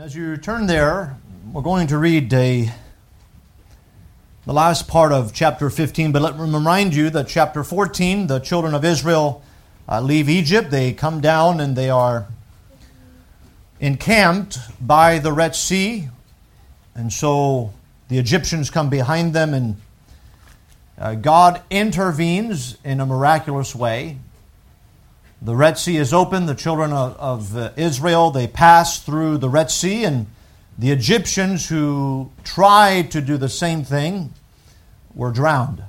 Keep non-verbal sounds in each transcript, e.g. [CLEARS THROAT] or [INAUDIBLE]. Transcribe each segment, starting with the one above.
As you turn there, we're going to read a, the last part of chapter 15, but let me remind you that chapter 14, the children of Israel uh, leave Egypt. They come down and they are encamped by the Red Sea. And so the Egyptians come behind them, and uh, God intervenes in a miraculous way. The Red Sea is open. The children of, of uh, Israel they pass through the Red Sea, and the Egyptians who tried to do the same thing were drowned.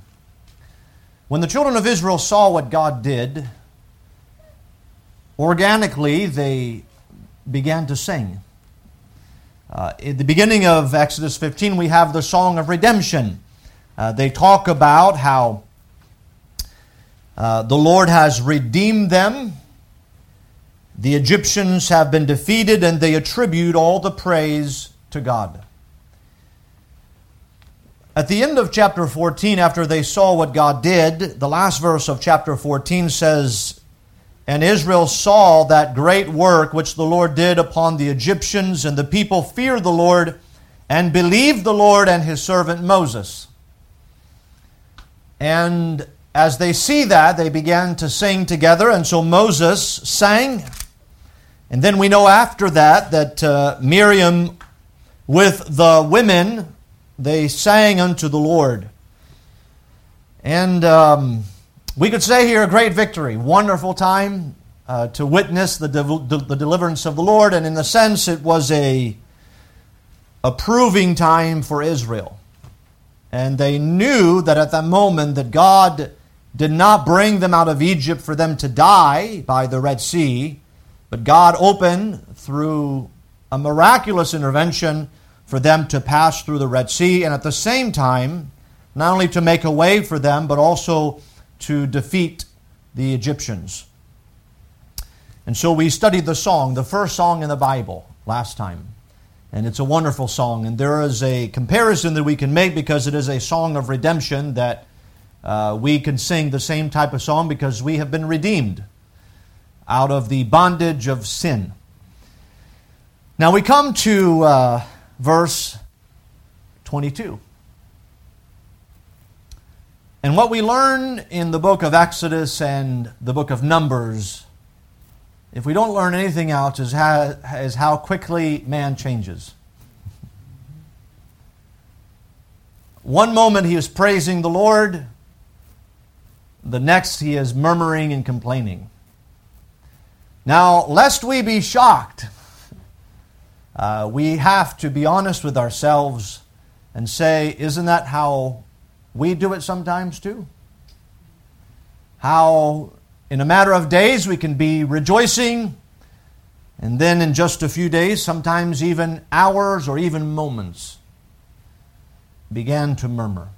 When the children of Israel saw what God did, organically they began to sing. Uh, at the beginning of Exodus 15, we have the song of redemption. Uh, they talk about how uh, the Lord has redeemed them. The Egyptians have been defeated, and they attribute all the praise to God. At the end of chapter 14, after they saw what God did, the last verse of chapter 14 says, And Israel saw that great work which the Lord did upon the Egyptians, and the people feared the Lord and believed the Lord and his servant Moses. And as they see that, they began to sing together, and so Moses sang. And then we know after that that uh, Miriam, with the women, they sang unto the Lord. And um, we could say here a great victory, wonderful time uh, to witness the, de- the deliverance of the Lord, and in the sense it was a approving time for Israel. And they knew that at that moment that God did not bring them out of Egypt for them to die by the Red Sea, but God opened through a miraculous intervention for them to pass through the Red Sea, and at the same time, not only to make a way for them, but also to defeat the Egyptians. And so we studied the song, the first song in the Bible, last time. And it's a wonderful song. And there is a comparison that we can make because it is a song of redemption that uh, we can sing the same type of song because we have been redeemed out of the bondage of sin. Now we come to uh, verse 22. And what we learn in the book of Exodus and the book of Numbers, if we don't learn anything else, is how, is how quickly man changes. One moment he is praising the Lord, the next, he is murmuring and complaining. Now, lest we be shocked, uh, we have to be honest with ourselves and say, isn't that how we do it sometimes too? How, in a matter of days, we can be rejoicing, and then in just a few days, sometimes even hours or even moments, began to murmur.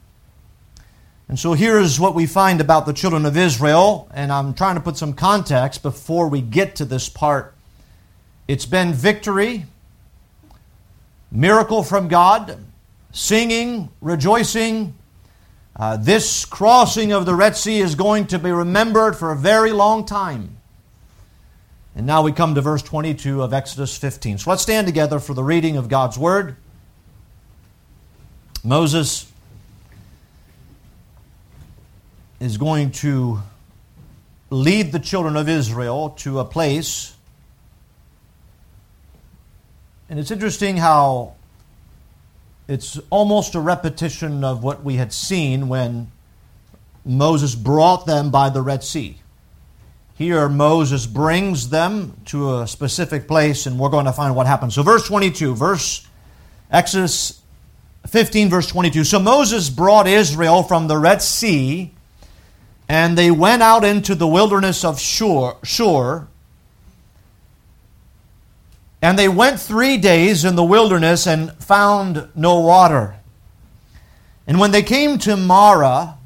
And so here's what we find about the children of Israel, and I'm trying to put some context before we get to this part. It's been victory, miracle from God, singing, rejoicing. Uh, this crossing of the Red Sea is going to be remembered for a very long time. And now we come to verse 22 of Exodus 15. So let's stand together for the reading of God's Word. Moses is going to lead the children of Israel to a place. And it's interesting how it's almost a repetition of what we had seen when Moses brought them by the Red Sea. Here, Moses brings them to a specific place, and we're going to find what happens. So, verse 22, verse Exodus 15, verse 22. So Moses brought Israel from the Red Sea and they went out into the wilderness of Shur, Shur. And they went three days in the wilderness and found no water. And when they came to Marah,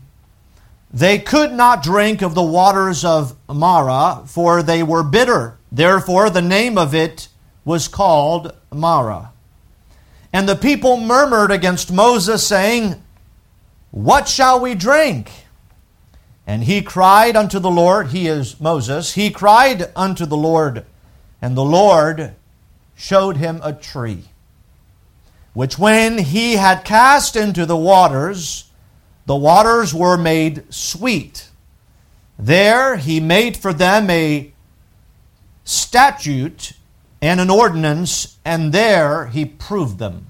they could not drink of the waters of Marah, for they were bitter. Therefore, the name of it was called Marah. And the people murmured against Moses, saying, What shall we drink? And he cried unto the Lord, he is Moses, he cried unto the Lord, and the Lord showed him a tree, which when he had cast into the waters, the waters were made sweet. There he made for them a statute and an ordinance, and there he proved them.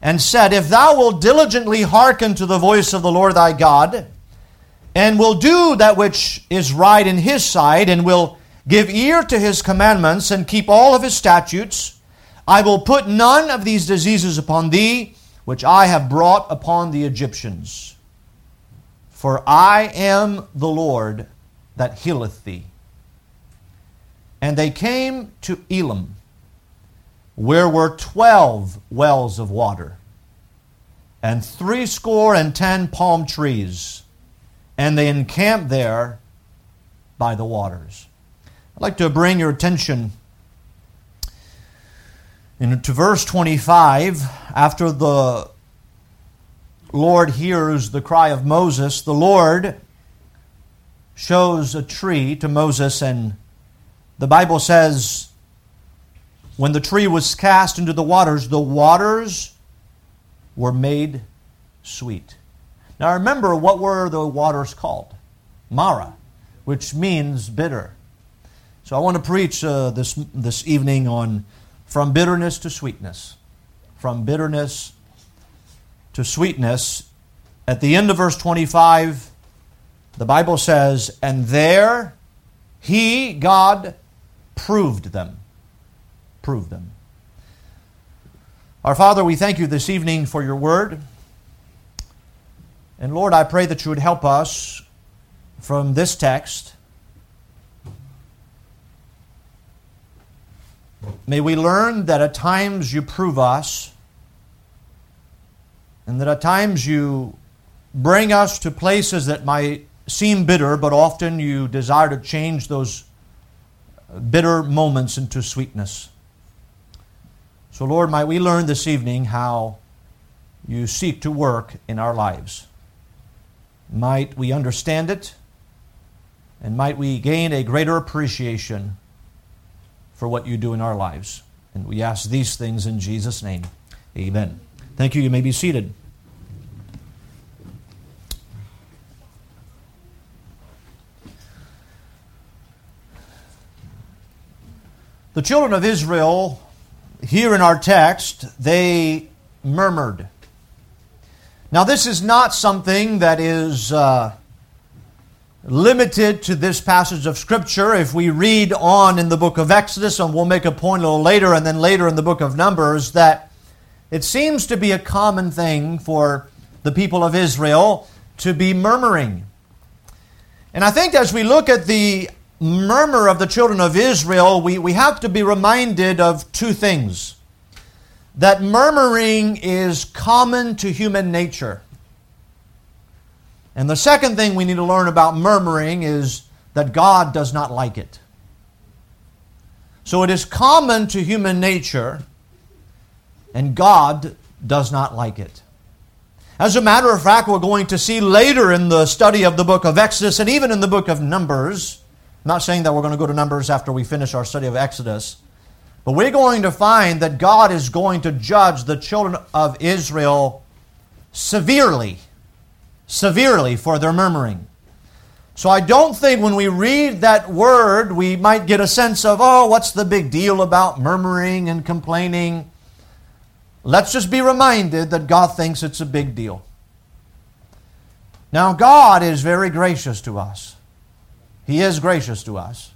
And said, If thou wilt diligently hearken to the voice of the Lord thy God, and will do that which is right in his sight, and will give ear to his commandments, and keep all of his statutes, I will put none of these diseases upon thee, which I have brought upon the Egyptians. For I am the Lord that healeth thee. And they came to Elim, where were twelve wells of water, and threescore and ten palm trees, and they encamped there by the waters. I'd like to bring your attention into verse 25. After the Lord hears the cry of Moses, the Lord shows a tree to Moses and the Bible says, when the tree was cast into the waters, the waters were made sweet. Now remember, what were the waters called? Marah, which means bitter. So I want to preach uh, this, this evening on from bitterness to sweetness. From bitterness to sweetness. At the end of verse 25, the Bible says, And there he, God, proved them. Proved them. Our Father, we thank you this evening for your word. And Lord, I pray that you would help us from this text. May we learn that at times you prove us, and that at times you bring us to places that might seem bitter, but often you desire to change those uh, bitter moments into sweetness. So, Lord, might we learn this evening how you seek to work in our lives. Might we understand it, and might we gain a greater appreciation for what you do in our lives. And we ask these things in Jesus' name. Amen. Thank you. You may be seated. The children of Israel, here in our text, they murmured. Now, this is not something that is uh, limited to this passage of Scripture. If we read on in the book of Exodus, and we'll make a point a little later, and then later in the book of Numbers, that it seems to be a common thing for the people of Israel to be murmuring. And I think as we look at the murmur of the children of Israel, we, we have to be reminded of two things. That murmuring is common to human nature. And the second thing we need to learn about murmuring is that God does not like it. So it is common to human nature, and God does not like it. As a matter of fact, we're going to see later in the study of the book of Exodus and even in the book of Numbers I'm not saying that we're going to go to Numbers after we finish our study of Exodus, but we're going to find that God is going to judge the children of Israel severely, severely for their murmuring. So I don't think when we read that word, we might get a sense of, oh, what's the big deal about murmuring and complaining? Let's just be reminded that God thinks it's a big deal. Now, God is very gracious to us. He is gracious to us.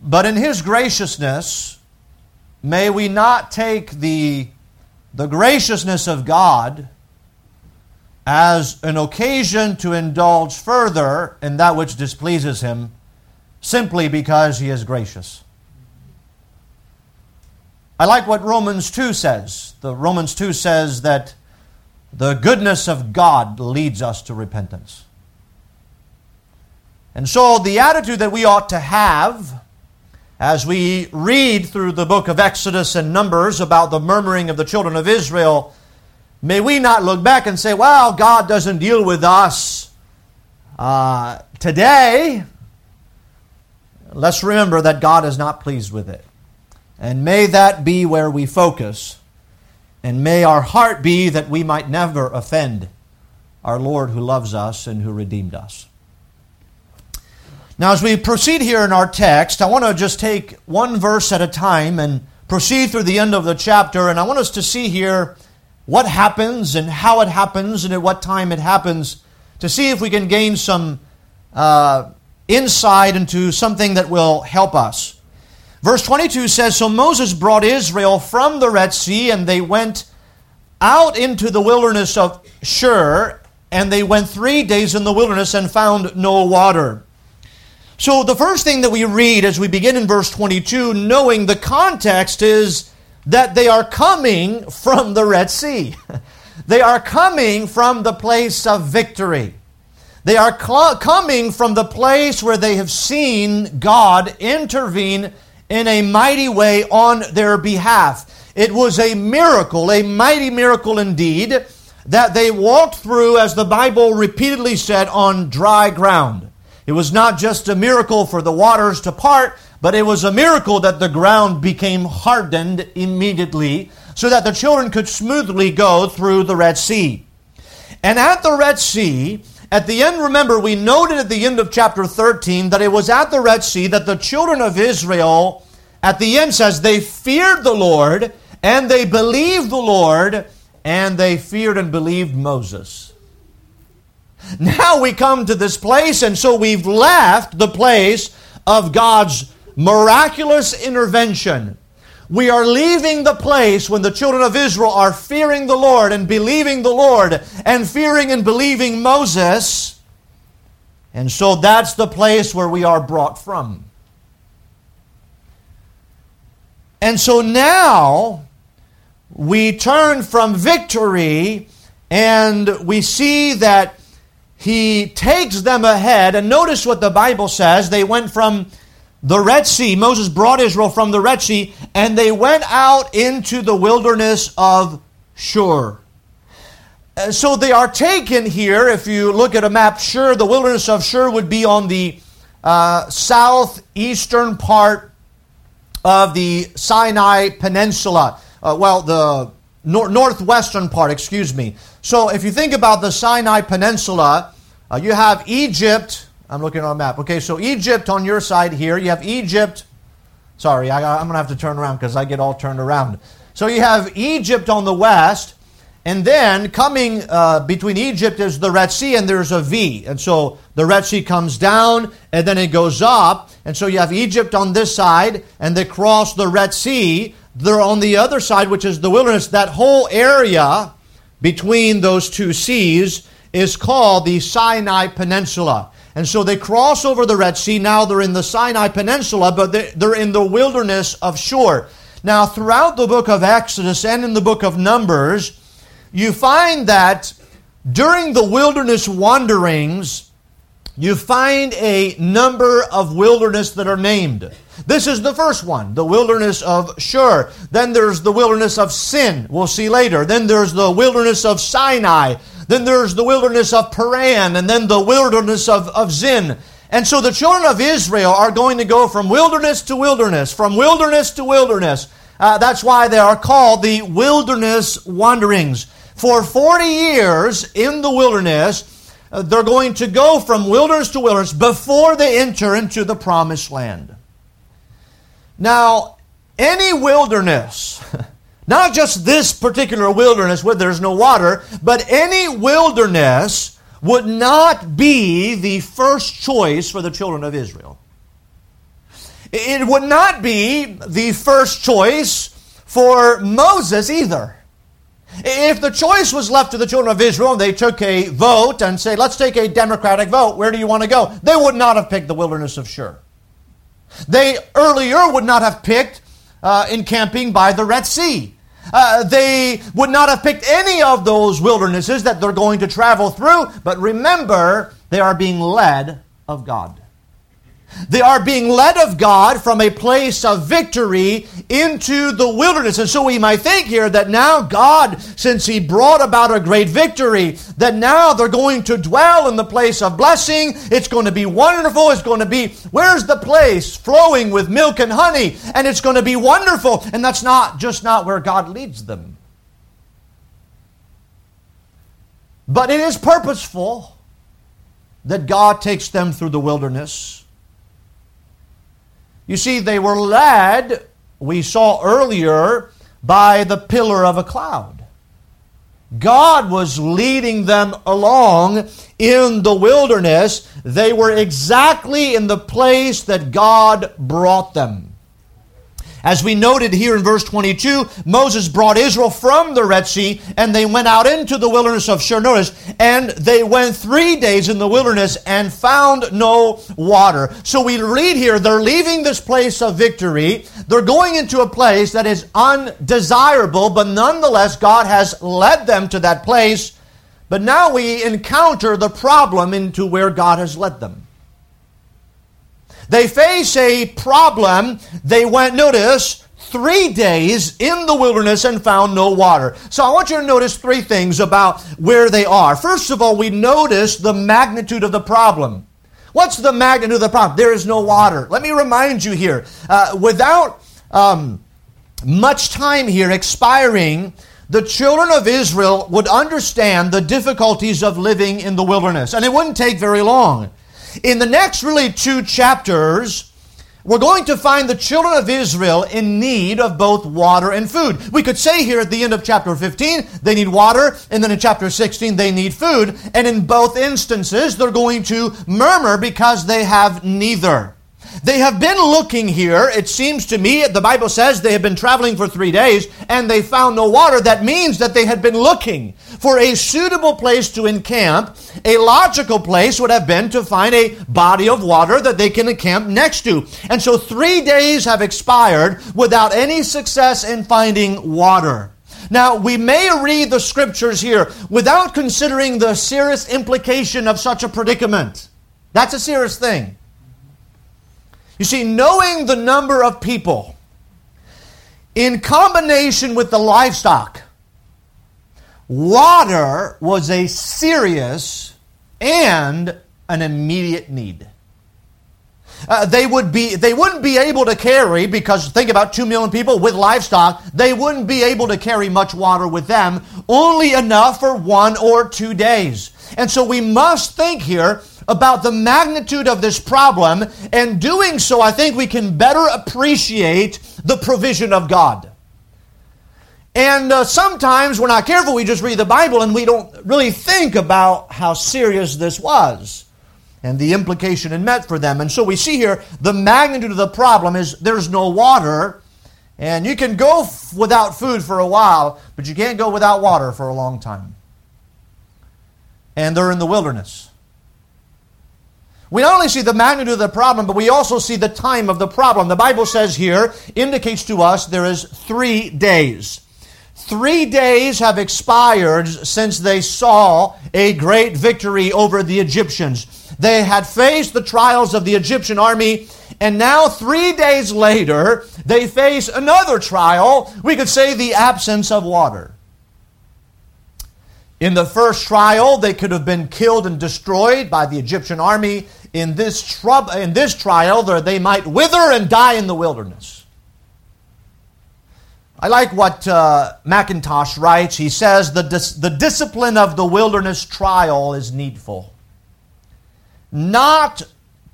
But in His graciousness, may we not take the, the graciousness of God as an occasion to indulge further in that which displeases Him simply because He is gracious. I like what Romans 2 says. The Romans 2 says that the goodness of God leads us to repentance. And so, the attitude that we ought to have as we read through the book of Exodus and Numbers about the murmuring of the children of Israel, may we not look back and say, well, God doesn't deal with us uh, today. let's remember that God is not pleased with it. And may that be where we focus. And may our heart be that we might never offend our Lord who loves us and who redeemed us. Now, as we proceed here in our text, I want to just take one verse at a time and proceed through the end of the chapter. And I want us to see here what happens and how it happens and at what time it happens to see if we can gain some uh, insight into something that will help us. Verse 22 says So Moses brought Israel from the Red Sea, and they went out into the wilderness of Shur, and they went three days in the wilderness and found no water. So, the first thing that we read as we begin in verse 22, knowing the context, is that they are coming from the Red Sea. [LAUGHS] they are coming from the place of victory. They are cl- coming from the place where they have seen God intervene in a mighty way on their behalf. It was a miracle, a mighty miracle indeed, that they walked through, as the Bible repeatedly said, on dry ground. It was not just a miracle for the waters to part, but it was a miracle that the ground became hardened immediately so that the children could smoothly go through the Red Sea. And at the Red Sea, at the end, remember, we noted at the end of chapter 13 that it was at the Red Sea that the children of Israel, at the end says, they feared the Lord and they believed the Lord and they feared and believed Moses. Now we come to this place, and so we've left the place of God's miraculous intervention. We are leaving the place when the children of Israel are fearing the Lord and believing the Lord and fearing and believing Moses. And so that's the place where we are brought from. And so now we turn from victory and we see that he takes them ahead. And notice what the Bible says. They went from the Red Sea. Moses brought Israel from the Red Sea, and they went out into the wilderness of Shur. Uh, so they are taken here. If you look at a map, Shur, the wilderness of Shur would be on the uh, southeastern part of the Sinai Peninsula. Uh, well, the nor- northwestern part, excuse me. So if you think about the Sinai Peninsula, uh, you have Egypt. I'm looking on a map. Okay, so Egypt on your side here. You have Egypt. Sorry, I, am going to have to turn around because I get all turned around. So you have Egypt on the west, and then coming uh, between Egypt is the Red Sea, and there's a V. And so the Red Sea comes down, and then it goes up. And so you have Egypt on this side, and they cross the Red Sea. They're on the other side, which is the wilderness. That whole area between those two seas is called the Sinai Peninsula. And so they cross over the Red Sea. Now they're in the Sinai Peninsula, but they're in the wilderness of Shur. Now, throughout the book of Exodus and in the book of Numbers, you find that during the wilderness wanderings, you find a number of wilderness that are named. This is the first one, the wilderness of Shur. Then there's the wilderness of Sin, we'll see later. Then there's the wilderness of Sinai. Then there's the wilderness of Paran, and then the wilderness of, of Zin. And so the children of Israel are going to go from wilderness to wilderness, from wilderness to wilderness. Uh, that's why they are called the wilderness wanderings. For 40 years in the wilderness, Uh, they're going to go from wilderness to wilderness before they enter into the promised land. Now, any wilderness, [LAUGHS] not just this particular wilderness where there's no water, but any wilderness would not be the first choice for the children of Israel. It would not be the first choice for Moses either. If the choice was left to the children of Israel and they took a vote and say, let's take a democratic vote, where do you want to go? They would not have picked the wilderness of Shur. They earlier would not have picked uh, encamping by the Red Sea. Uh, they would not have picked any of those wildernesses that they're going to travel through, but remember, they are being led of God. They are being led of God from a place of victory into the wilderness. And so we might think here that now God, since He brought about a great victory, that now they're going to dwell in the place of blessing. It's going to be wonderful. It's going to be, where's the place? Flowing with milk and honey. And it's going to be wonderful. And that's not just not where God leads them. But it is purposeful that God takes them through the wilderness. You see, they were led, we saw earlier, by the pillar of a cloud. God was leading them along in the wilderness. They were exactly in the place that God brought them. As we noted here in verse 22, Moses brought Israel from the Red Sea and they went out into the wilderness of. Notice, and they went three days in the wilderness and found no water. So we read here, they're leaving this place of victory. They're going into a place that is undesirable, but nonetheless, God has led them to that place. But now we encounter the problem into where God has led them. They face a problem. They went, notice, three days in the wilderness and found no water. So I want you to notice three things about where they are. First of all, we notice the magnitude of the problem. What's the magnitude of the problem? There is no water. Let me remind you here, uh, without um, much time here expiring, the children of Israel would understand the difficulties of living in the wilderness. And it wouldn't take very long. In the next, really, two chapters, we're going to find the children of Israel in need of both water and food. We could say here at the end of chapter 15, they need water, and then in chapter 16, they need food. And in both instances, they're going to murmur because they have neither. They have been looking here, it seems to me, the Bible says they have been traveling for three days and they found no water. That means that they had been looking for a suitable place to encamp. A logical place would have been to find a body of water that they can encamp next to. And so three days have expired without any success in finding water. Now, we may read the scriptures here without considering the serious implication of such a predicament. That's a serious thing. You see, knowing the number of people in combination with the livestock, water was a serious and an immediate need. Uh, they would be they wouldn't be able to carry because think about 2 million people with livestock they wouldn't be able to carry much water with them only enough for one or two days and so we must think here about the magnitude of this problem, and doing so, I think we can better appreciate the provision of God. And uh, sometimes we're not careful, we just read the Bible and we don't really think about how serious this was and the implication it meant for them. And so we see here the magnitude of the problem is there's no water, and you can go f- without food for a while, but you can't go without water for a long time. And they're in the wilderness. We not only see the magnitude of the problem, but we also see the time of the problem. The Bible says here, indicates to us there is three days. Three days have expired since they saw a great victory over the Egyptians. They had faced the trials of the Egyptian army, and now, three days later, they face another trial. We could say the absence of water. In the first trial, they could have been killed and destroyed by the Egyptian army. In this, trub- in this trial, they might wither and die in the wilderness. I like what uh, Mackintosh writes. He says the, dis- the discipline of the wilderness trial is needful. Not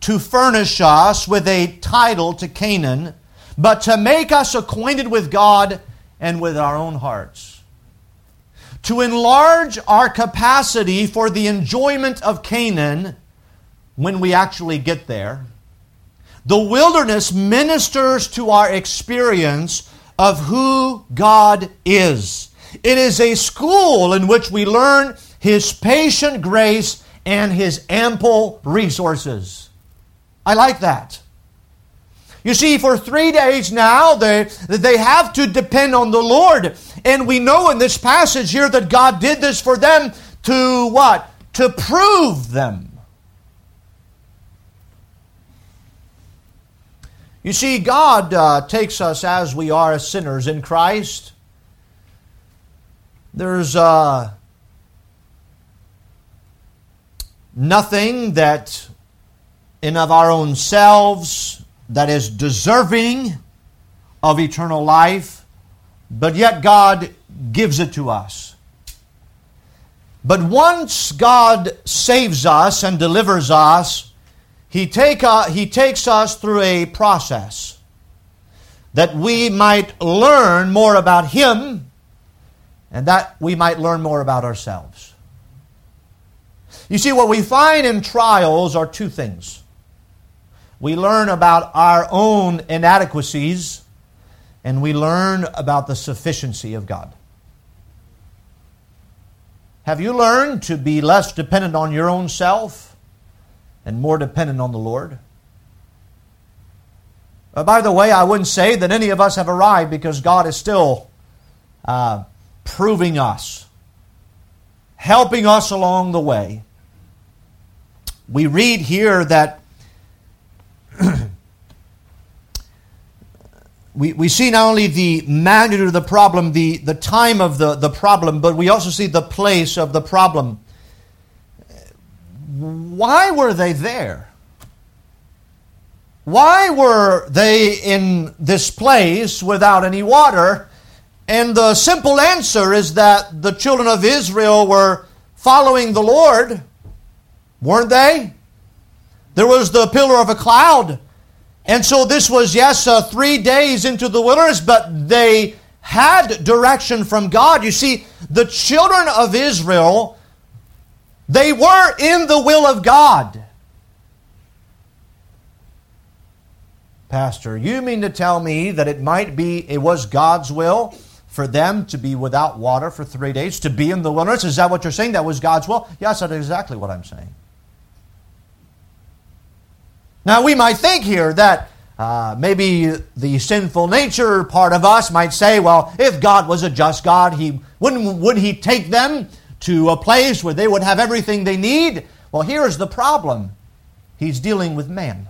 to furnish us with a title to Canaan, but to make us acquainted with God and with our own hearts to enlarge our capacity for the enjoyment of Canaan when we actually get there. The wilderness ministers to our experience of who God is. It is a school in which we learn His patient grace and His ample resources. I like that. You see, for three days now, they, they have to depend on the Lord. And we know in this passage here that God did this for them to what? To prove them. You see, God uh, takes us as we are as sinners in Christ. There's uh, nothing that in of our own selves that is deserving of eternal life, but yet God gives it to us. But once God saves us and delivers us, he, take, uh, he takes us through a process that we might learn more about Him and that we might learn more about ourselves. You see, what we find in trials are two things. We learn about our own inadequacies, and we learn about the sufficiency of God. Have you learned to be less dependent on your own self and more dependent on the Lord? Uh, by the way, I wouldn't say that any of us have arrived because God is still uh, proving us, helping us along the way. We read here that we, we see not only the magnitude of the problem, the, the time of the, the problem, but we also see the place of the problem. Why were they there? Why were they in this place without any water? And the simple answer is that the children of Israel were following the Lord, weren't they? There was the pillar of a cloud and so this was, yes, uh, three days into the wilderness, but they had direction from God. You see, the children of Israel, they were in the will of God. Pastor, you mean to tell me that it might be, it was God's will for them to be without water for three days, to be in the wilderness? Is that what you're saying? That was God's will? Yes, that's exactly what I'm saying. Now, we might think here that uh, maybe the sinful nature part of us might say, well, if God was a just God, he, wouldn't, would He take them to a place where they would have everything they need? Well, here's the problem He's dealing with man.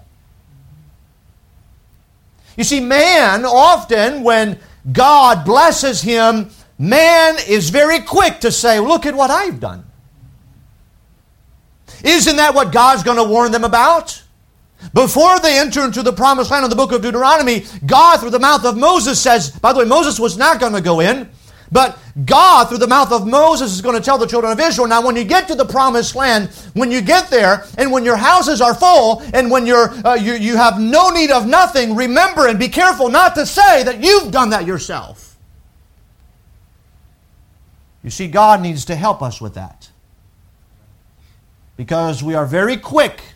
You see, man, often when God blesses him, man is very quick to say, Look at what I've done. Isn't that what God's going to warn them about? Before they enter into the promised land in the book of Deuteronomy, God, through the mouth of Moses, says, by the way, Moses was not going to go in, but God, through the mouth of Moses, is going to tell the children of Israel now, when you get to the promised land, when you get there, and when your houses are full, and when you're, uh, you, you have no need of nothing, remember and be careful not to say that you've done that yourself. You see, God needs to help us with that. Because we are very quick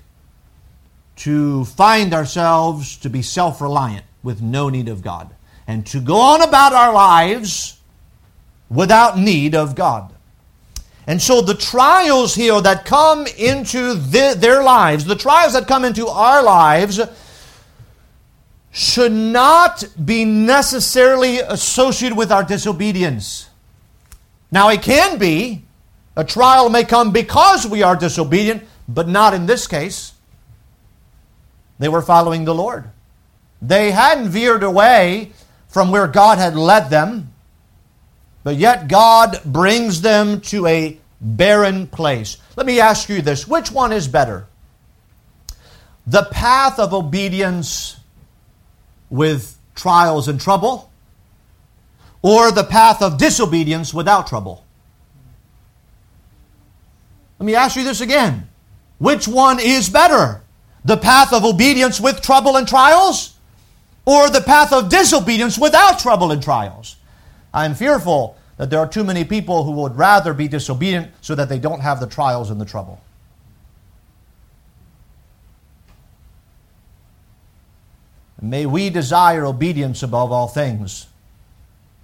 to find ourselves to be self reliant with no need of God and to go on about our lives without need of God. And so the trials here that come into the, their lives, the trials that come into our lives, should not be necessarily associated with our disobedience. Now, it can be. A trial may come because we are disobedient, but not in this case. They were following the Lord. They hadn't veered away from where God had led them, but yet God brings them to a barren place. Let me ask you this which one is better? The path of obedience with trials and trouble, or the path of disobedience without trouble? Let me ask you this again. Which one is better? The path of obedience with trouble and trials, or the path of disobedience without trouble and trials? I'm fearful that there are too many people who would rather be disobedient so that they don't have the trials and the trouble. May we desire obedience above all things,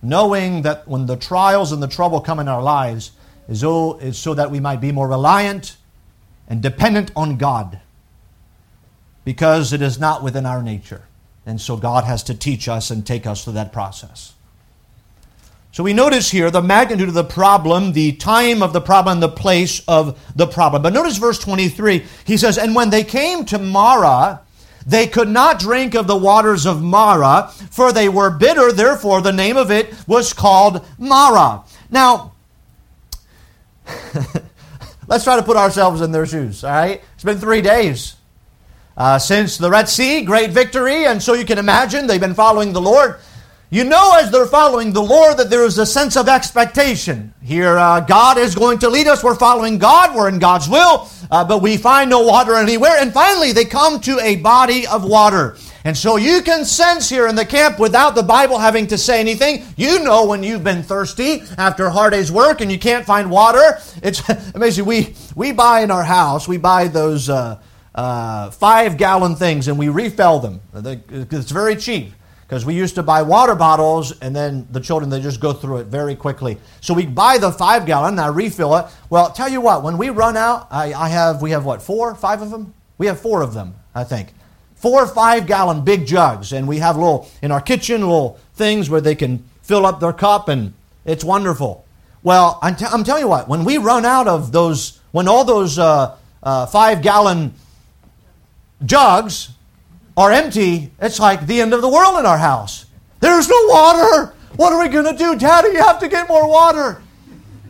knowing that when the trials and the trouble come in our lives, is so that we might be more reliant and dependent on God because it is not within our nature. And so God has to teach us and take us through that process. So we notice here the magnitude of the problem, the time of the problem, the place of the problem. But notice verse 23. He says, And when they came to Marah, they could not drink of the waters of Marah, for they were bitter. Therefore, the name of it was called Marah. Now, [LAUGHS] let's try to put ourselves in their shoes, all right? It's been three days uh, since the Red Sea, great victory, and so you can imagine they've been following the Lord. You know, as they're following the Lord, that there is a sense of expectation. Here, uh, God is going to lead us. We're following God. We're in God's will, uh, but we find no water anywhere. And finally, they come to a body of water. And so you can sense here in the camp without the Bible having to say anything. You know when you've been thirsty after a hard day's work and you can't find water. It's [LAUGHS] amazing. We, we buy in our house, we buy those uh, uh, five gallon things and we refill them. It's very cheap because we used to buy water bottles and then the children they just go through it very quickly. So we buy the five gallon and i refill it. Well tell you what when we run out I, I, have we have what four five of them? We have four of them i think. Four five gallon big jugs and we have little in our kitchen little things where they can fill up their cup and it's wonderful. Well i'm, t- I'm telling you what when we run out of those when all those uh, uh, five gallon jugs are empty, it's like the end of the world in our house. There's no water. What are we going to do? Daddy, you have to get more water.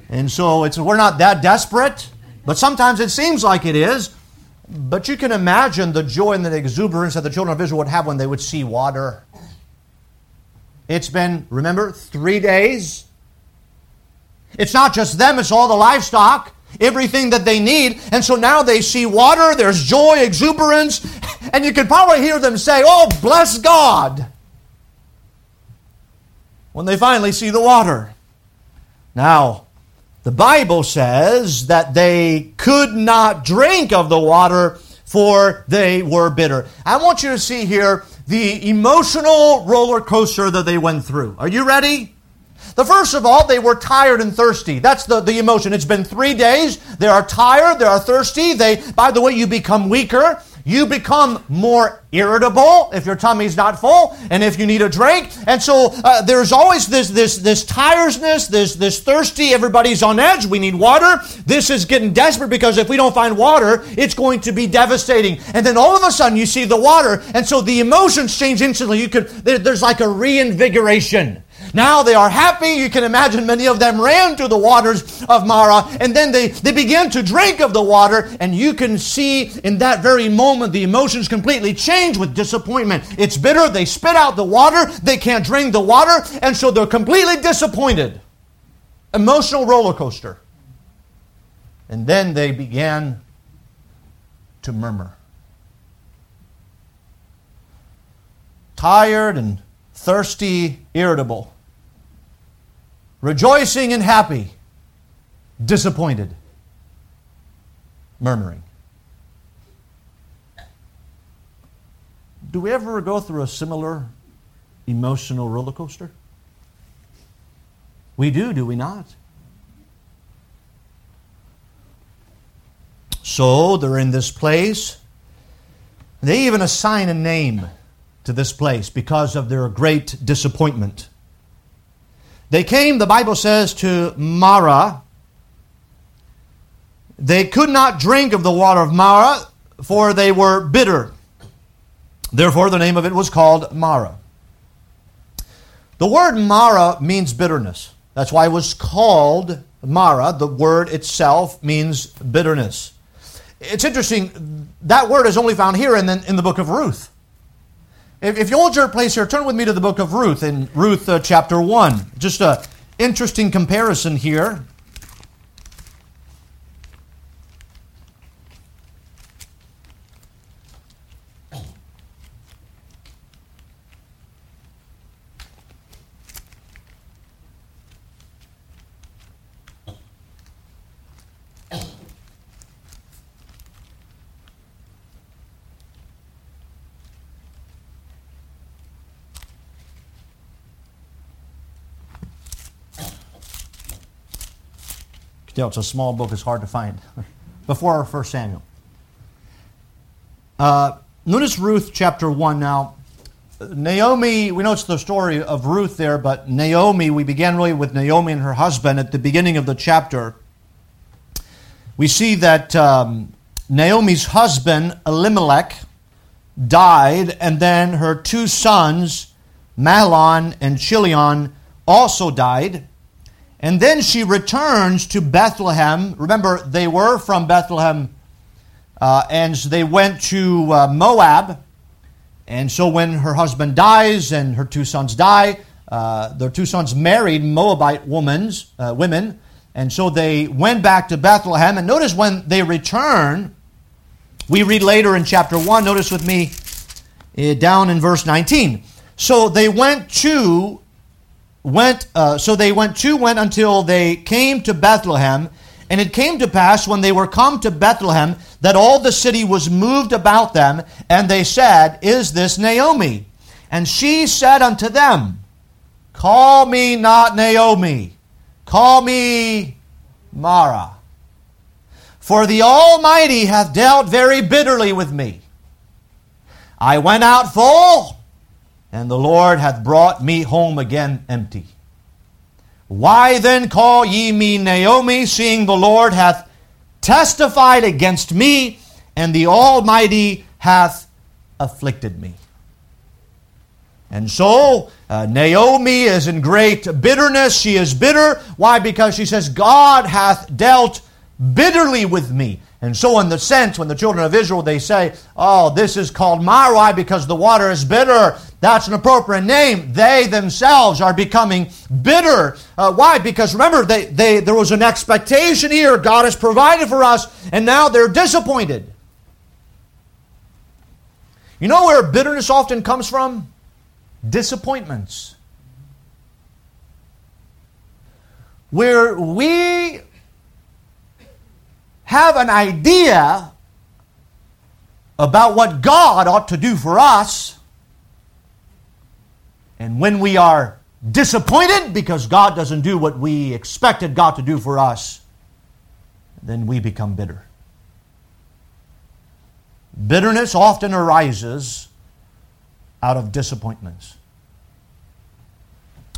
And so it's, we're not that desperate, but sometimes it seems like it is. But you can imagine the joy and the exuberance that the children of Israel would have when they would see water. It's been, remember, three days. It's not just them, it's all the livestock everything that they need. And so now they see water, there's joy, exuberance, [LAUGHS] and you can probably hear them say, Oh, bless God, when they finally see the water. Now, the Bible says that they could not drink of the water, for they were bitter. I want you to see here the emotional roller coaster that they went through. Are you ready? The first of all, they were tired and thirsty. That's the, the emotion. It's been three days. They are tired. They are thirsty. They, by the way, you become weaker. You become more irritable if your tummy's not full and if you need a drink. And so uh, there's always this, this, this tiredness, this, this thirsty. Everybody's on edge. We need water. This is getting desperate because if we don't find water, it's going to be devastating. And then all of a sudden you see the water. And so the emotions change instantly. You could, there, there's like a reinvigoration. Now they are happy. You can imagine many of them ran to the waters of Marah and then they, they began to drink of the water. And you can see in that very moment the emotions completely change with disappointment. It's bitter. They spit out the water. They can't drink the water. And so they're completely disappointed. Emotional roller coaster. And then they began to murmur. Tired and thirsty, irritable rejoicing and happy, disappointed, murmuring. Do we ever go through a similar emotional roller coaster? We do, do we not? So they're in this place. They even assign a name to this place because of their great disappointment. They came, the Bible says, to Marah. They could not drink of the water of Marah, for they were bitter. Therefore, the name of it was called Marah. The word Mara means bitterness. That's why it was called Marah. The word itself means bitterness. It's interesting, that word is only found here in the, in the book of Ruth. If, if you hold your place here, turn with me to the book of Ruth in Ruth uh, chapter 1. Just an interesting comparison here. Still, it's a small book, it's hard to find. [LAUGHS] Before our 1 Samuel. Uh, notice Ruth chapter 1 now. Naomi, we know it's the story of Ruth there, but Naomi, we began really with Naomi and her husband at the beginning of the chapter. We see that um, Naomi's husband, Elimelech, died, and then her two sons, Mahlon and Chilion, also died. And then she returns to Bethlehem. Remember, they were from Bethlehem, uh, and they went to uh, Moab. And so when her husband dies and her two sons die, uh, their two sons married Moabite women's, uh, women. And so they went back to Bethlehem. And notice when they return, we read later in chapter 1, notice with me uh, down in verse 19. So they went to went uh, so they went to went until they came to Bethlehem. And it came to pass when they were come to Bethlehem that all the city was moved about them and they said is this Naomi? And she said unto them call me not Naomi. Call me Mara. For the almighty hath dealt very bitterly with me. I went out full and the Lord hath brought me home again empty. Why then call ye me Naomi, seeing the Lord hath testified against me, and the Almighty hath afflicted me? And so, uh, Naomi is in great bitterness. She is bitter. Why? Because she says, God hath dealt bitterly with me. And so, in the sense, when the children of Israel they say, "Oh, this is called Marah because the water is bitter," that's an appropriate name. They themselves are becoming bitter. Uh, why? Because remember, they, they there was an expectation here. God has provided for us, and now they're disappointed. You know where bitterness often comes from? Disappointments. Where we have an idea about what God ought to do for us, and when we are disappointed because God doesn't do what we expected God to do for us, then we become bitter. Bitterness often arises out of disappointments.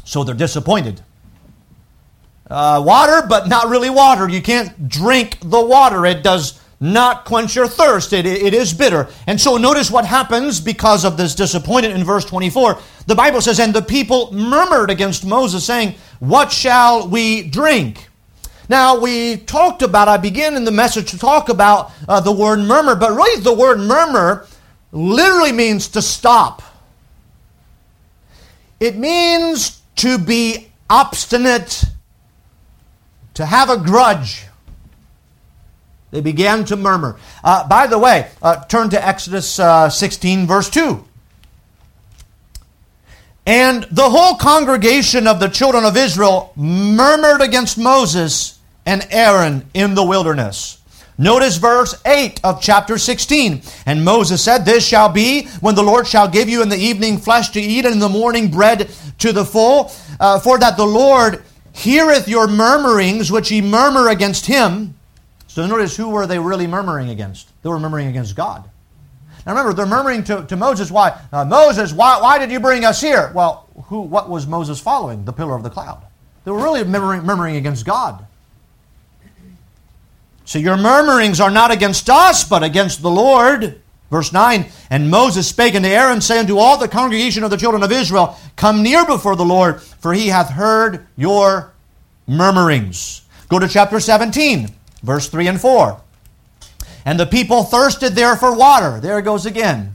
So they're disappointed uh, water, but not really water. You can't drink the water. It does not quench your thirst. It, it is bitter. And so notice what happens because of this disappointment in verse 24. The Bible says, And the people murmured against Moses, saying, What shall we drink? Now, we talked about, I began in the message to talk about uh, the word murmur, but really the word murmur literally means to stop. It means to be obstinate to have a grudge. They began to murmur. Uh, by the way, uh, turn to Exodus uh, 16, verse 2. And the whole congregation of the children of Israel murmured against Moses and Aaron in the wilderness. Notice verse 8 of chapter 16. And Moses said, This shall be when the Lord shall give you in the evening flesh to eat, and in the morning bread to the full, uh, for that the Lord heareth your murmurings which ye murmur against him. So notice who were they really murmuring against? They were murmuring against God. Now remember, they're murmuring to, to Moses, why? Uh, Moses, why, why did you bring us here? Well, who, what was Moses following? The pillar of the cloud. They were really murmuring, murmuring against God. So your murmurings are not against us, but against the Lord. Verse 9 And Moses spake unto Aaron, saying to all the congregation of the children of Israel, Come near before the Lord, for he hath heard your murmurings. Go to chapter 17, verse 3 and 4. And the people thirsted there for water. There it goes again.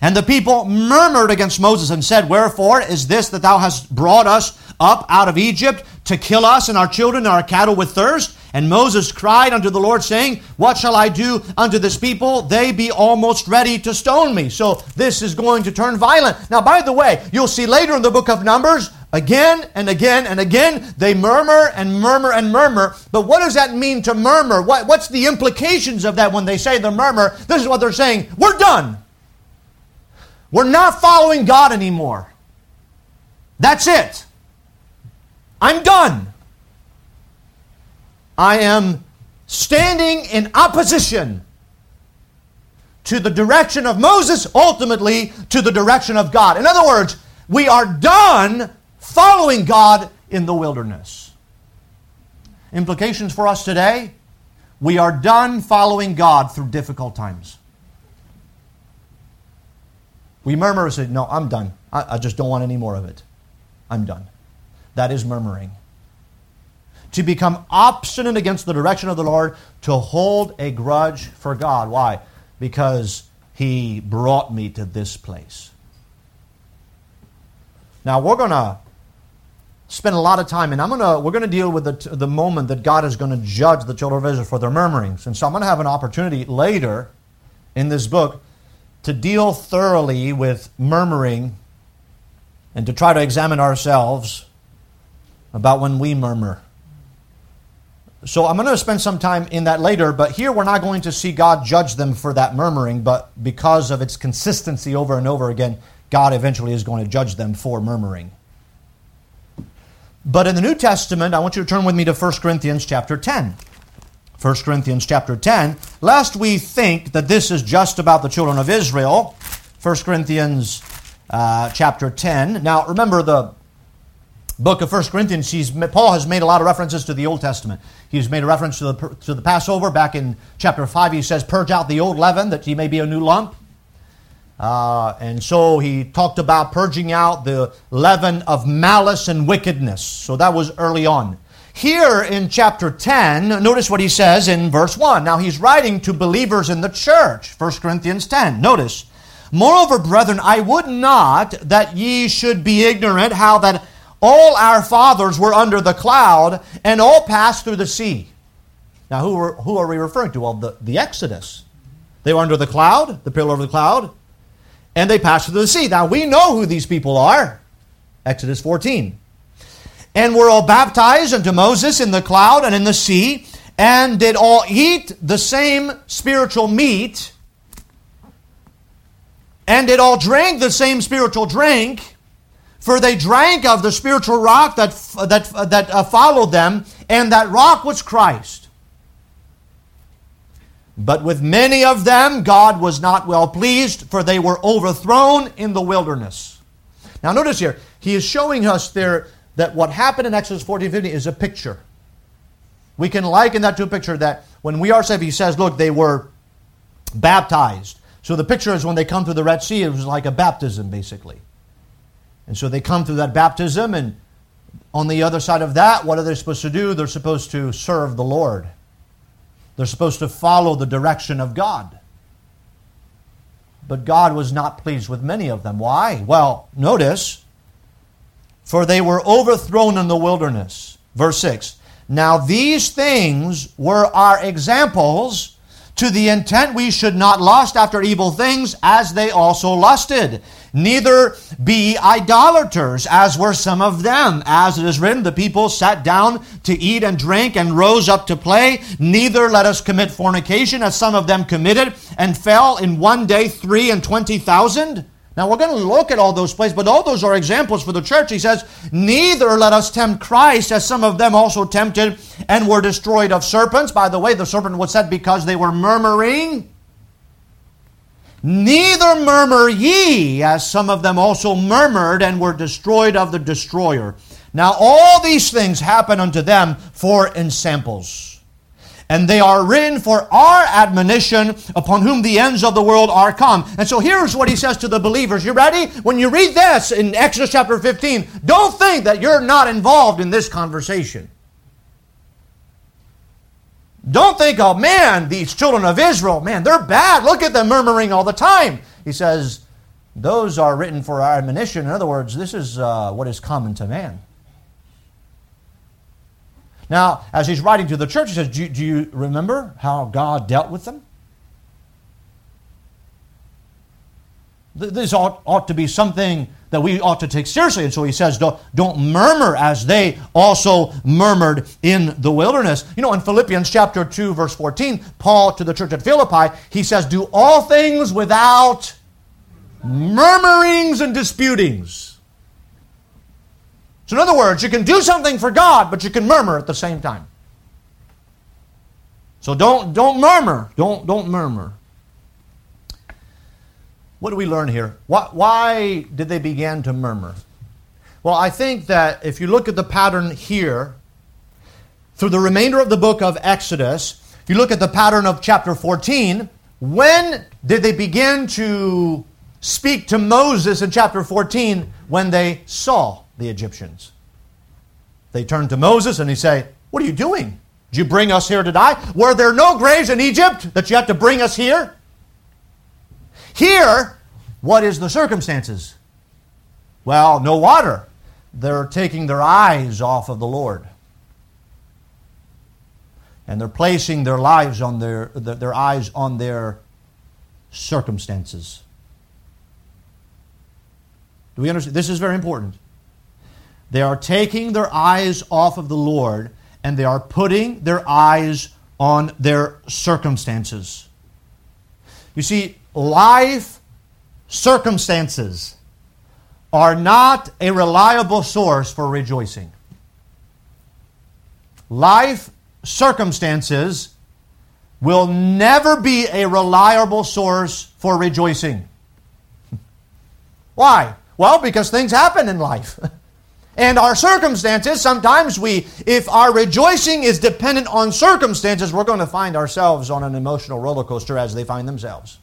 And the people murmured against Moses and said, Wherefore is this that thou hast brought us up out of Egypt to kill us and our children and our cattle with thirst? And Moses cried unto the Lord, saying, What shall I do unto this people? They be almost ready to stone me. So this is going to turn violent. Now, by the way, you'll see later in the book of Numbers, again and again and again, they murmur and murmur and murmur. But what does that mean to murmur? What, what's the implications of that when they say the murmur? This is what they're saying We're done. We're not following God anymore. That's it. I'm done. I am standing in opposition to the direction of Moses, ultimately to the direction of God. In other words, we are done following God in the wilderness. Implications for us today we are done following God through difficult times. We murmur and say, No, I'm done. I, I just don't want any more of it. I'm done. That is murmuring. To become obstinate against the direction of the Lord, to hold a grudge for God. Why? Because He brought me to this place. Now we're going to spend a lot of time, and I'm gonna we're gonna deal with the, the moment that God is to judge the children of Israel for their murmurings, and so I'm to have an opportunity later in this book to deal thoroughly with murmuring and to try to examine ourselves about when we murmur. So I'm going to spend some time in that later, but here we're not going to see God judge them for that murmuring, but because of its consistency over and over again, God eventually is going to judge them for murmuring. But in the New Testament, I want you to turn with me to 1 Corinthians chapter 10. 1 Corinthians chapter 10, lest we think that this is just about the children of Israel. 1 Corinthians uh, chapter 10. Now, remember the book of 1 Corinthians, he's, Paul has made a lot of references to the Old Testament. He's made a reference to the, to the Passover. Back in chapter 5, he says, Purge out the old leaven that ye may be a new lump. Uh, and so he talked about purging out the leaven of malice and wickedness. So that was early on. Here in chapter 10, notice what he says in verse 1. Now he's writing to believers in the church, 1 Corinthians 10. Notice, Moreover, brethren, I would not that ye should be ignorant how that all our fathers were under the cloud and all passed through the sea. Now, who are, who are we referring to? Well, the, the Exodus. They were under the cloud, the pillar of the cloud, and they passed through the sea. Now we know who these people are. Exodus 14. And were all baptized unto Moses in the cloud and in the sea, and did all eat the same spiritual meat, and did all drink the same spiritual drink, for they drank of the spiritual rock that, that, that uh, followed them, and that rock was Christ. But with many of them, God was not well pleased, for they were overthrown in the wilderness. Now, notice here, he is showing us there that what happened in Exodus 14 15 is a picture. We can liken that to a picture that when we are saved, he says, look, they were baptized. So the picture is when they come through the Red Sea, it was like a baptism, basically. And so they come through that baptism, and on the other side of that, what are they supposed to do? They're supposed to serve the Lord. They're supposed to follow the direction of God. But God was not pleased with many of them. Why? Well, notice, for they were overthrown in the wilderness. Verse 6. Now these things were our examples to the intent we should not lust after evil things as they also lusted. Neither be idolaters, as were some of them. As it is written, the people sat down to eat and drink and rose up to play. Neither let us commit fornication, as some of them committed, and fell in one day three and twenty thousand. Now we're going to look at all those places, but all those are examples for the church. He says, Neither let us tempt Christ, as some of them also tempted and were destroyed of serpents. By the way, the serpent was said because they were murmuring. Neither murmur ye, as some of them also murmured and were destroyed of the destroyer. Now all these things happen unto them for ensamples. And they are written for our admonition upon whom the ends of the world are come. And so here's what he says to the believers. You ready? When you read this in Exodus chapter 15, don't think that you're not involved in this conversation. Don't think, oh man, these children of Israel, man, they're bad. Look at them murmuring all the time. He says, those are written for our admonition. In other words, this is uh, what is common to man. Now, as he's writing to the church, he says, do, do you remember how God dealt with them? This ought, ought to be something that we ought to take seriously. And so he says, don't, don't murmur as they also murmured in the wilderness. You know, in Philippians chapter 2, verse 14, Paul to the church at Philippi, he says, Do all things without murmurings and disputings. So, in other words, you can do something for God, but you can murmur at the same time. So don't, don't murmur. Don't, don't murmur. What do we learn here? Why, why did they begin to murmur? Well, I think that if you look at the pattern here, through the remainder of the book of Exodus, if you look at the pattern of chapter 14, when did they begin to speak to Moses in chapter 14 when they saw the Egyptians. They turned to Moses and he say, What are you doing? Did you bring us here to die? Were there no graves in Egypt that you have to bring us here? Here, what is the circumstances? Well, no water. They're taking their eyes off of the Lord. And they're placing their lives on their, their eyes on their circumstances. Do we understand? This is very important. They are taking their eyes off of the Lord and they are putting their eyes on their circumstances. You see, life circumstances are not a reliable source for rejoicing. Life circumstances will never be a reliable source for rejoicing. Why? Well, because things happen in life. [LAUGHS] And our circumstances, sometimes we, if our rejoicing is dependent on circumstances, we're going to find ourselves on an emotional roller coaster as they find themselves.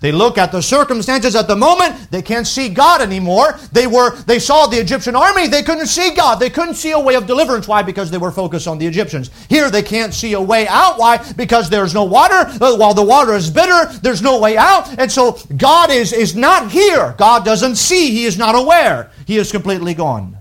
They look at the circumstances at the moment, they can't see God anymore. They were they saw the Egyptian army, they couldn't see God. They couldn't see a way of deliverance. Why? Because they were focused on the Egyptians. Here they can't see a way out. Why? Because there's no water. Uh, while the water is bitter, there's no way out. And so God is, is not here. God doesn't see, He is not aware. He is completely gone.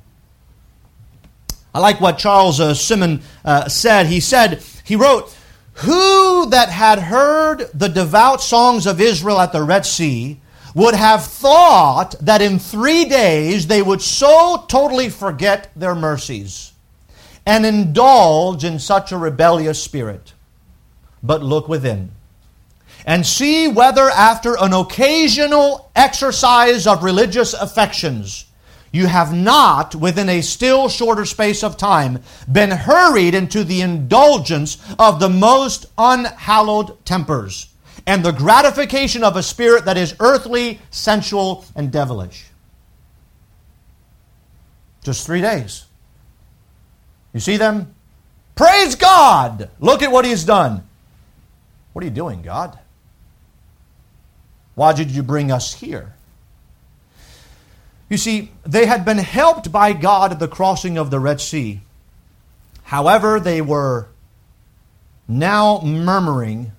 I like what Charles uh, Simeon uh, said. He said, he wrote, who that had heard the devout songs of Israel at the Red Sea would have thought that in three days they would so totally forget their mercies and indulge in such a rebellious spirit? But look within and see whether, after an occasional exercise of religious affections, you have not, within a still shorter space of time, been hurried into the indulgence of the most unhallowed tempers and the gratification of a spirit that is earthly, sensual, and devilish. Just three days. You see them? Praise God! Look at what He's done. What are you doing, God? Why did you bring us here? You see, they had been helped by God at the crossing of the Red Sea. However, they were now murmuring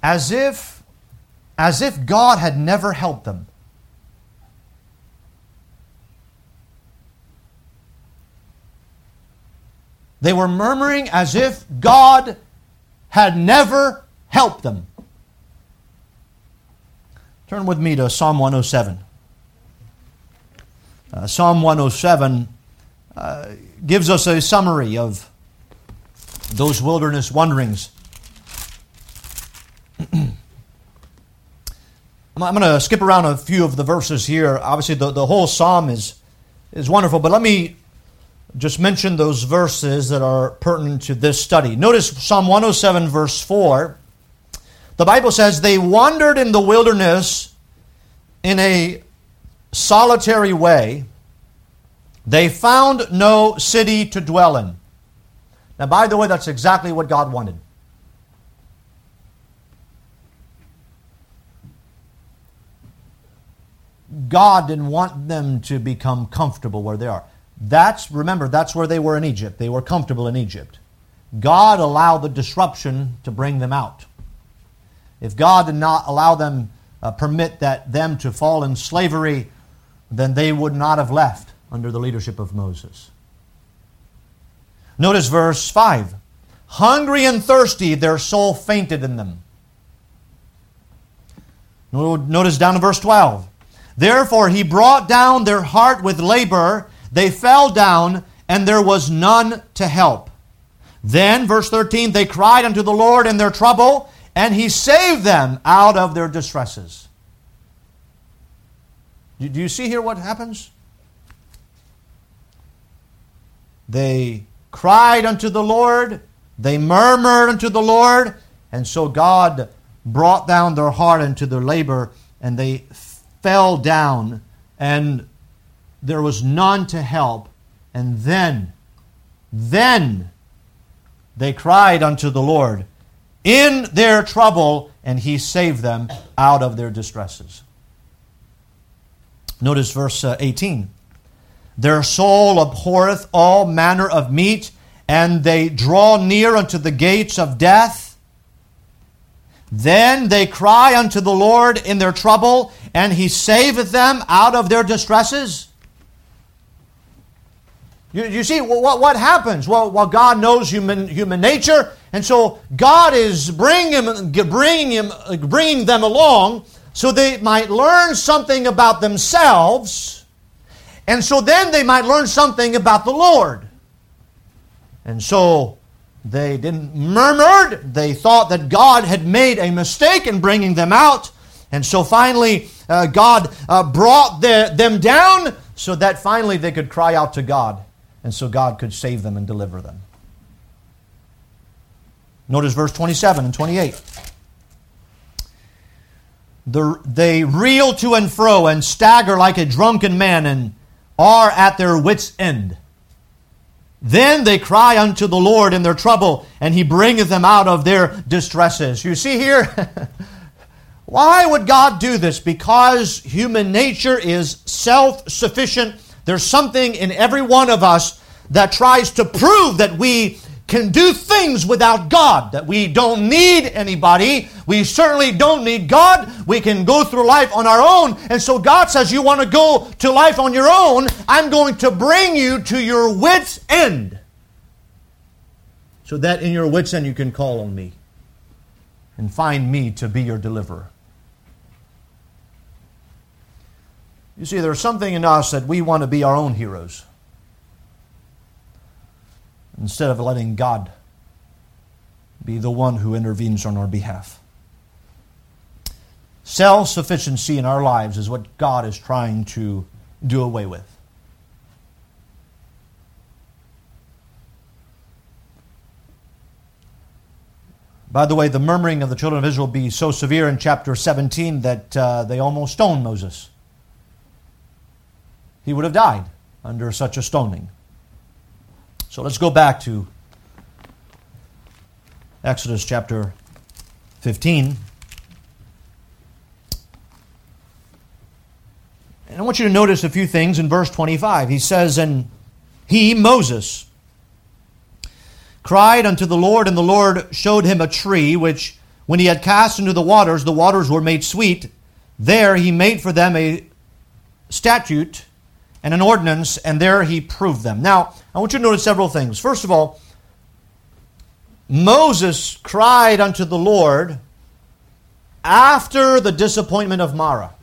as if as if God had never helped them. They were murmuring as if God had never helped them. Turn with me to Psalm 107. Uh, Psalm 107 uh, gives us a summary of those wilderness wanderings. [CLEARS THROAT] I'm going to skip around a few of the verses here. Obviously, the, the whole psalm is, is wonderful, but let me just mention those verses that are pertinent to this study. Notice Psalm 107, verse 4. The Bible says, They wandered in the wilderness in a solitary way, they found no city to dwell in. Now, by the way, that's exactly what God wanted. God didn't want them to become comfortable where they are. That's, remember, that's where they were in Egypt. They were comfortable in Egypt. God allowed the disruption to bring them out. If God did not allow them, uh, permit that them to fall in slavery, then they would not have left under the leadership of Moses. Notice verse 5. Hungry and thirsty, their soul fainted in them. Notice down in verse 12. Therefore he brought down their heart with labor, they fell down, and there was none to help. Then, verse 13, they cried unto the Lord in their trouble, and he saved them out of their distresses. Do you see here what happens? They cried unto the Lord, they murmured unto the Lord, and so God brought down their heart into their labor, and they fell down, and there was none to help. And then, then they cried unto the Lord in their trouble, and he saved them out of their distresses. Notice verse uh, 18. Their soul abhorreth all manner of meat, and they draw near unto the gates of death. Then they cry unto the Lord in their trouble, and he saveth them out of their distresses. You, you see, what, what happens? Well, well, God knows human, human nature, and so God is bringing, bringing, him, bringing them along so they might learn something about themselves, and so then they might learn something about the Lord. And so they didn't murmured. They thought that God had made a mistake in bringing them out. And so finally, uh, God uh, brought the, them down so that finally they could cry out to God. And so God could save them and deliver them. Notice verse 27 and 28. The, they reel to and fro and stagger like a drunken man and are at their wits' end. Then they cry unto the Lord in their trouble, and he bringeth them out of their distresses. You see here, [LAUGHS] why would God do this? Because human nature is self sufficient. There's something in every one of us that tries to prove that we can do things without God, that we don't need anybody. We certainly don't need God. We can go through life on our own. And so God says, You want to go to life on your own? I'm going to bring you to your wits' end. So that in your wits' end you can call on me and find me to be your deliverer. You see, there's something in us that we want to be our own heroes instead of letting God be the one who intervenes on our behalf. Self sufficiency in our lives is what God is trying to do away with. By the way, the murmuring of the children of Israel be so severe in chapter 17 that uh, they almost stoned Moses. He would have died under such a stoning. So let's go back to Exodus chapter 15. And I want you to notice a few things in verse 25. He says, And he, Moses, cried unto the Lord, and the Lord showed him a tree, which when he had cast into the waters, the waters were made sweet. There he made for them a statute and an ordinance, and there he proved them. Now, I want you to notice several things. First of all, Moses cried unto the Lord after the disappointment of Marah.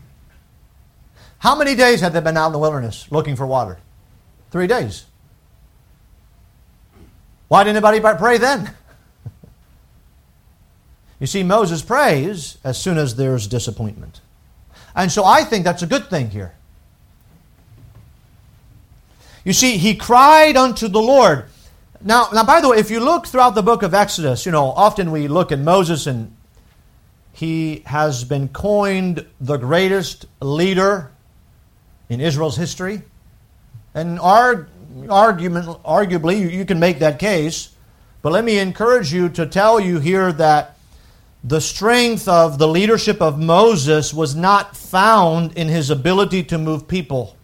How many days had they been out in the wilderness looking for water? Three days. Why didn't anybody pray then? [LAUGHS] you see, Moses prays as soon as there's disappointment. And so I think that's a good thing here. You see, he cried unto the Lord. Now, now, by the way, if you look throughout the book of Exodus, you know, often we look at Moses and he has been coined the greatest leader in Israel's history. And our argument, arguably, you, you can make that case. But let me encourage you to tell you here that the strength of the leadership of Moses was not found in his ability to move people.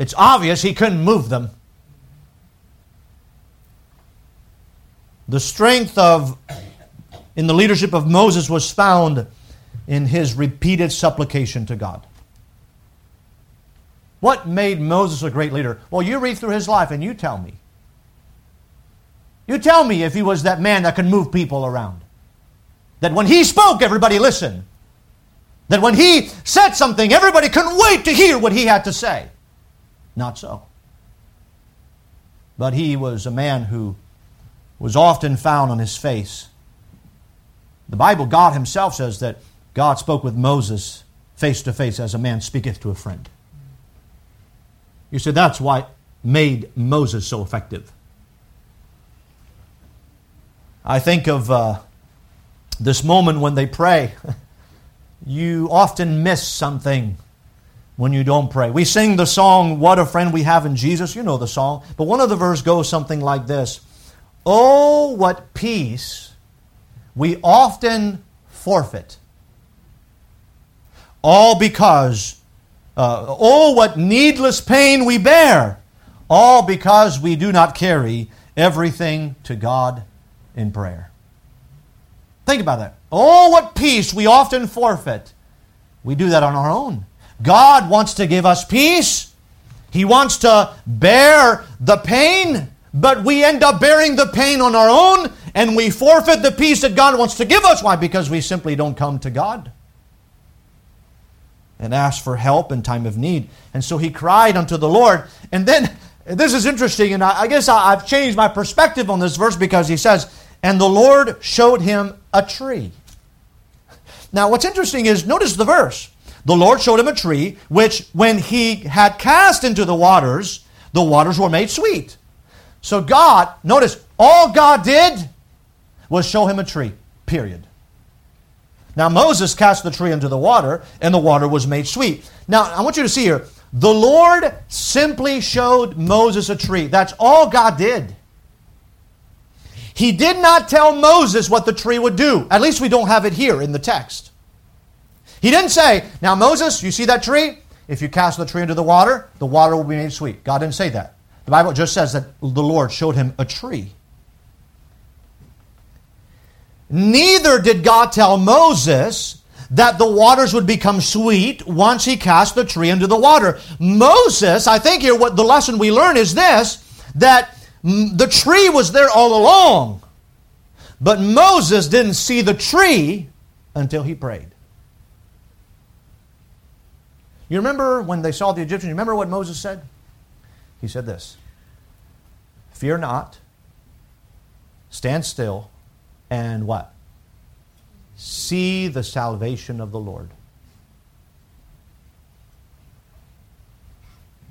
It's obvious he couldn't move them. The strength of in the leadership of Moses was found in his repeated supplication to God. What made Moses a great leader? Well, you read through his life and you tell me. You tell me if he was that man that could move people around. That when he spoke, everybody listened. That when he said something, everybody couldn't wait to hear what he had to say. Not so. But he was a man who was often found on his face. The Bible, God Himself says that God spoke with Moses face to face as a man speaketh to a friend. You said that's what made Moses so effective. I think of uh, this moment when they pray. [LAUGHS] you often miss something when you don't pray. We sing the song, What a Friend We Have in Jesus. You know the song. But one of the verses goes something like this Oh, what peace we often forfeit. All because, uh, oh, what needless pain we bear. All because we do not carry everything to God in prayer. Think about that. Oh, what peace we often forfeit. We do that on our own. God wants to give us peace. He wants to bear the pain, but we end up bearing the pain on our own and we forfeit the peace that God wants to give us. Why? Because we simply don't come to God and ask for help in time of need. And so he cried unto the Lord. And then, this is interesting, and I, guess I've changed my perspective on this verse because he says, And the Lord showed him a tree. Now, what's interesting is, notice the verse. The Lord showed him a tree, which when he had cast into the waters, the waters were made sweet. So God, notice, all God did was show him a tree, period. Now Moses cast the tree into the water, and the water was made sweet. Now, I want you to see here, the Lord simply showed Moses a tree. That's all God did. He did not tell Moses what the tree would do. At least we don't have it here in the text. He didn't say, Now, Moses, you see that tree? If you cast the tree into the water, the water will be made sweet. God didn't say that. The Bible just says that the Lord showed him a tree. Neither did God tell Moses that the waters would become sweet once he cast the tree into the water. Moses, I think here what the lesson we learn is this that the tree was there all along. But Moses didn't see the tree until he prayed. You remember when they saw the Egyptians? You remember what Moses said? He said this Fear not, stand still, and what? See the salvation of the Lord.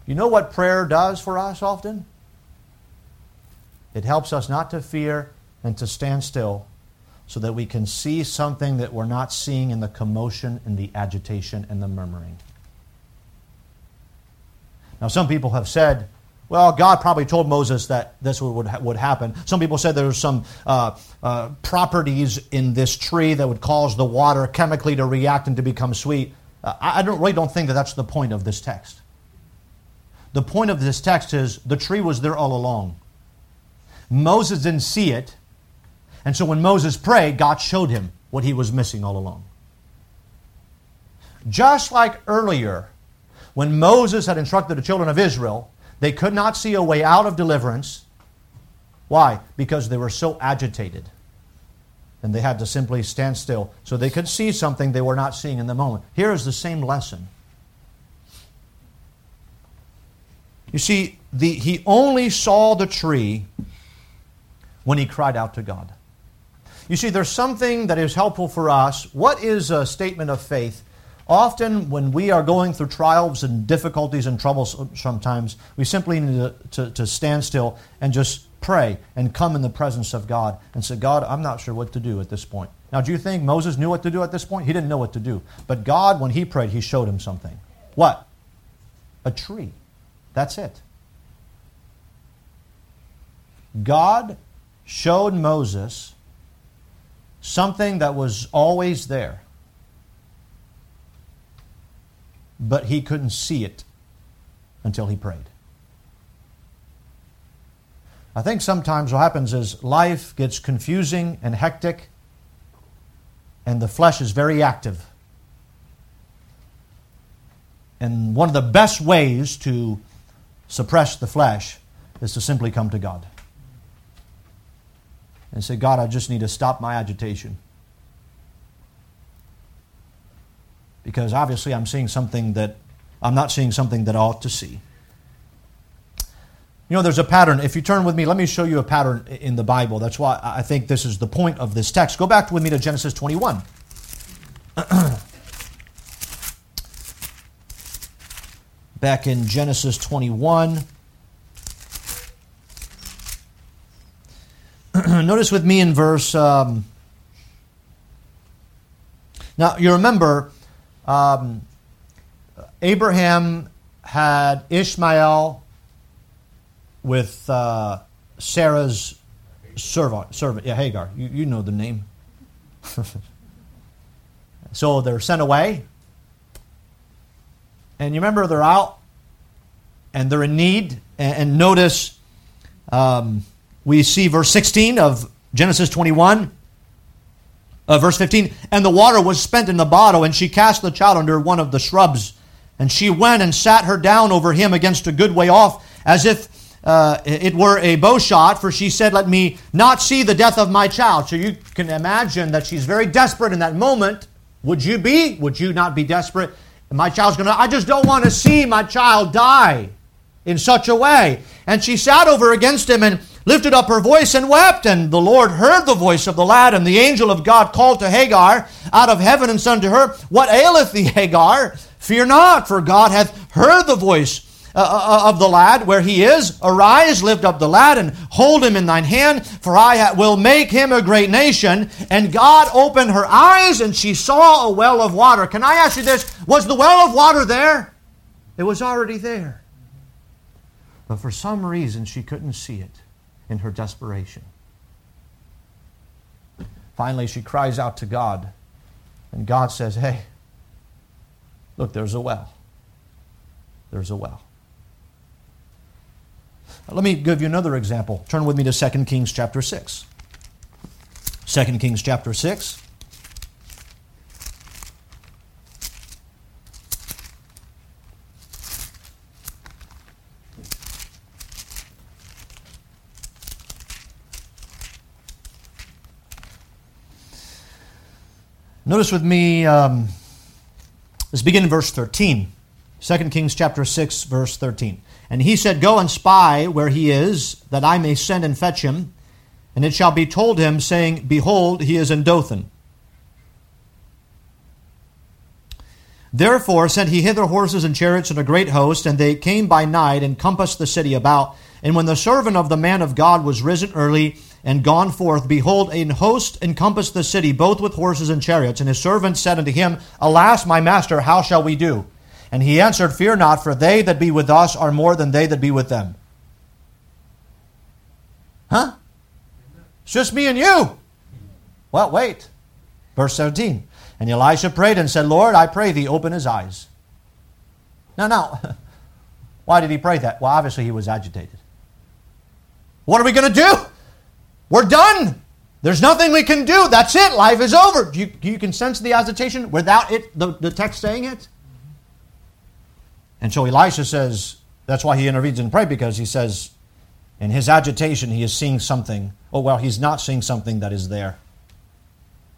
You know what prayer does for us often? It helps us not to fear and to stand still so that we can see something that we're not seeing in the commotion and the agitation and the murmuring. Now, some people have said, well, God probably told Moses that this would, would happen. Some people said there were some uh, uh, properties in this tree that would cause the water chemically to react and to become sweet. Uh, I don't, really don't think that that's the point of this text. The point of this text is the tree was there all along. Moses didn't see it, and so when Moses prayed, God showed him what he was missing all along. Just like earlier, when Moses had instructed the children of Israel they could not see a way out of deliverance. Why? Because they were so agitated. And they had to simply stand still so they could see something they were not seeing in the moment. Here is the same lesson. You see, the, he only saw the tree when he cried out to God. You see, there's something that is helpful for us. What is a statement of faith? Often, when we are going through trials and difficulties and troubles, uh, sometimes we simply need to, to, to, stand still and just pray and come in the presence of God and say, God, I'm not sure what to do at this point. Now, do you think Moses knew what to do at this point? He didn't know what to do. But God, when he prayed, he showed him something. What? A tree. That's it. God showed Moses something that was always there but he couldn't see it until he prayed. I think sometimes what happens is life gets confusing and hectic, and the flesh is very active. And one of the best ways to suppress the flesh is to simply come to God and say, God, I just need to stop my agitation. Because obviously I'm seeing something that I'm not seeing something that I ought to see. You know, there's a pattern. If you turn with me, let me show you a pattern in the Bible. That's why I think this is the point of this text. Go back with me to Genesis 21. [CLEARS THROAT] back in Genesis 21. [CLEARS THROAT] Notice with me in verse. Um, now, you remember um, Abraham had Ishmael with uh, Sarah's servant, servant, yeah, Hagar. You, you know the name. [LAUGHS] so they're sent away. And you remember they're out and they're in need. And, notice um, we see verse 16 of Genesis 21. Uh, verse 15, and the water was spent in the bottle, and she cast the child under one of the shrubs. And she went and sat her down over him against a good way off, as if uh, it were a bow shot, for she said, Let me not see the death of my child. So you can imagine that she's very desperate in that moment. Would you be? Would you not be desperate? My child's going to, I just don't want to see my child die in such a way. And she sat over against him and lifted up her voice and wept. And the Lord heard the voice of the lad, and the angel of God called to Hagar out of heaven and said to her, What aileth thee, Hagar? Fear not, for God hath heard the voice uh, uh, uh, of the lad where he is. Arise, lift up the lad, and hold him in thine hand, for I will make him a great nation. And God opened her eyes, and she saw a well of water. Can I ask you this? Was the well of water there? It was already there. But for some reason, she couldn't see it in her desperation. Finally, she cries out to God, and God says, Hey, look, there's a well. There's a well. Let me give you another example. Turn with me to 2 Kings chapter 6. 2 Kings chapter 6. Notice with me, um, let's begin in verse 13. 2 Kings chapter 6, verse 13. And he said, Go and spy where he is, that I may send and fetch him. And it shall be told him, saying, Behold, he is in Dothan. Therefore sent he hither horses and chariots and a great host, and they came by night and compassed the city about. And when the servant of the man of God was risen early and gone forth, behold, an host encompassed the city, both with horses and chariots. And his servant said unto him, Alas, my master, how shall we do? And he answered, Fear not, for they that be with us are more than they that be with them. Huh? It's just me and you. Well, wait. Verse 17. And Elisha prayed and said, Lord, I pray thee, open his eyes. Now, now, [LAUGHS] why did he pray that? Well, obviously he was agitated. What are we going to do? We're done. There's nothing we can do. That's it. Life is over. You, you can sense the agitation without it, the, the text saying it? And so Elisha says, that's why he intervenes and pray because he says, in his agitation, he is seeing something. Oh, well, he's not seeing something that is there.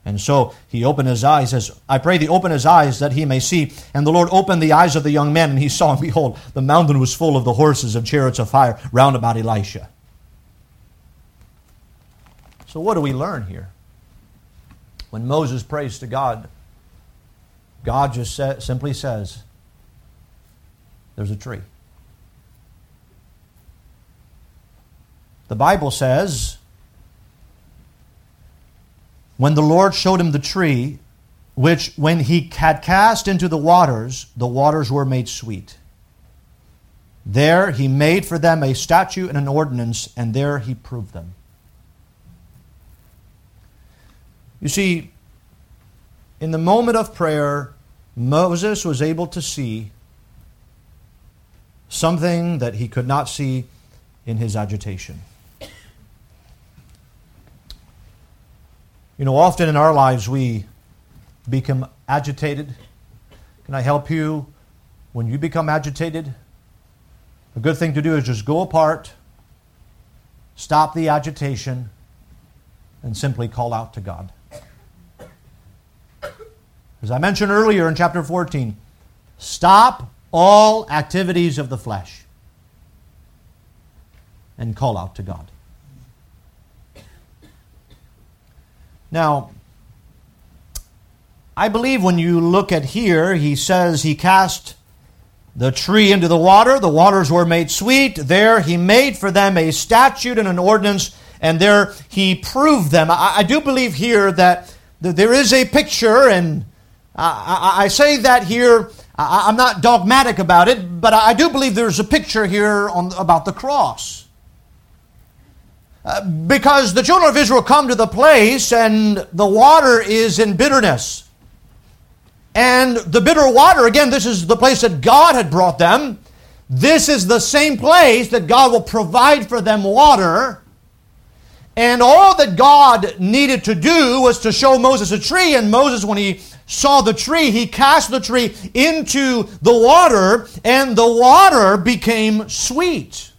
And so he opened his eyes, says, I pray thee, open his eyes that he may see. And the Lord opened the eyes of the young man, and he saw, and behold, the mountain was full of the horses of chariots of fire round about Elisha. So, what do we learn here? When Moses prays to God, God just simply says, there's a tree. The Bible says, when the Lord showed him the tree, which when he had cast into the waters, the waters were made sweet. There he made for them a statute and an ordinance, and there he proved them. You see, in the moment of prayer, Moses was able to see something that he could not see in his agitation. You know, often in our lives we become agitated. Can I help you when you become agitated? A good thing to do is just go apart, stop the agitation, and simply call out to God. As I mentioned earlier in chapter 14, stop all activities of the flesh and call out to God. Now, I believe when you look at here, he says he cast the tree into the water, the waters were made sweet. There he made for them a statute and an ordinance, and there he proved them. I, I do believe here that, that there is a picture, and I, I, I say that here I, am not dogmatic about it, but I do believe there's a picture here on, about the cross. Uh, because the children of Israel come to the place and the water is in bitterness. And the bitter water, again, this is the place that God had brought them. This is the same place that God will provide for them water. And all that God needed to do was to show Moses a tree. And Moses, when he saw the tree, he cast the tree into the water, and the water became sweet.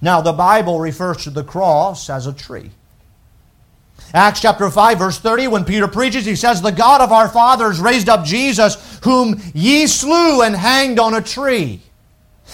Now, the Bible refers to the cross as a tree. Acts chapter 5, verse 30, when Peter preaches, he says, The God of our fathers raised up Jesus, whom ye slew and hanged on a tree.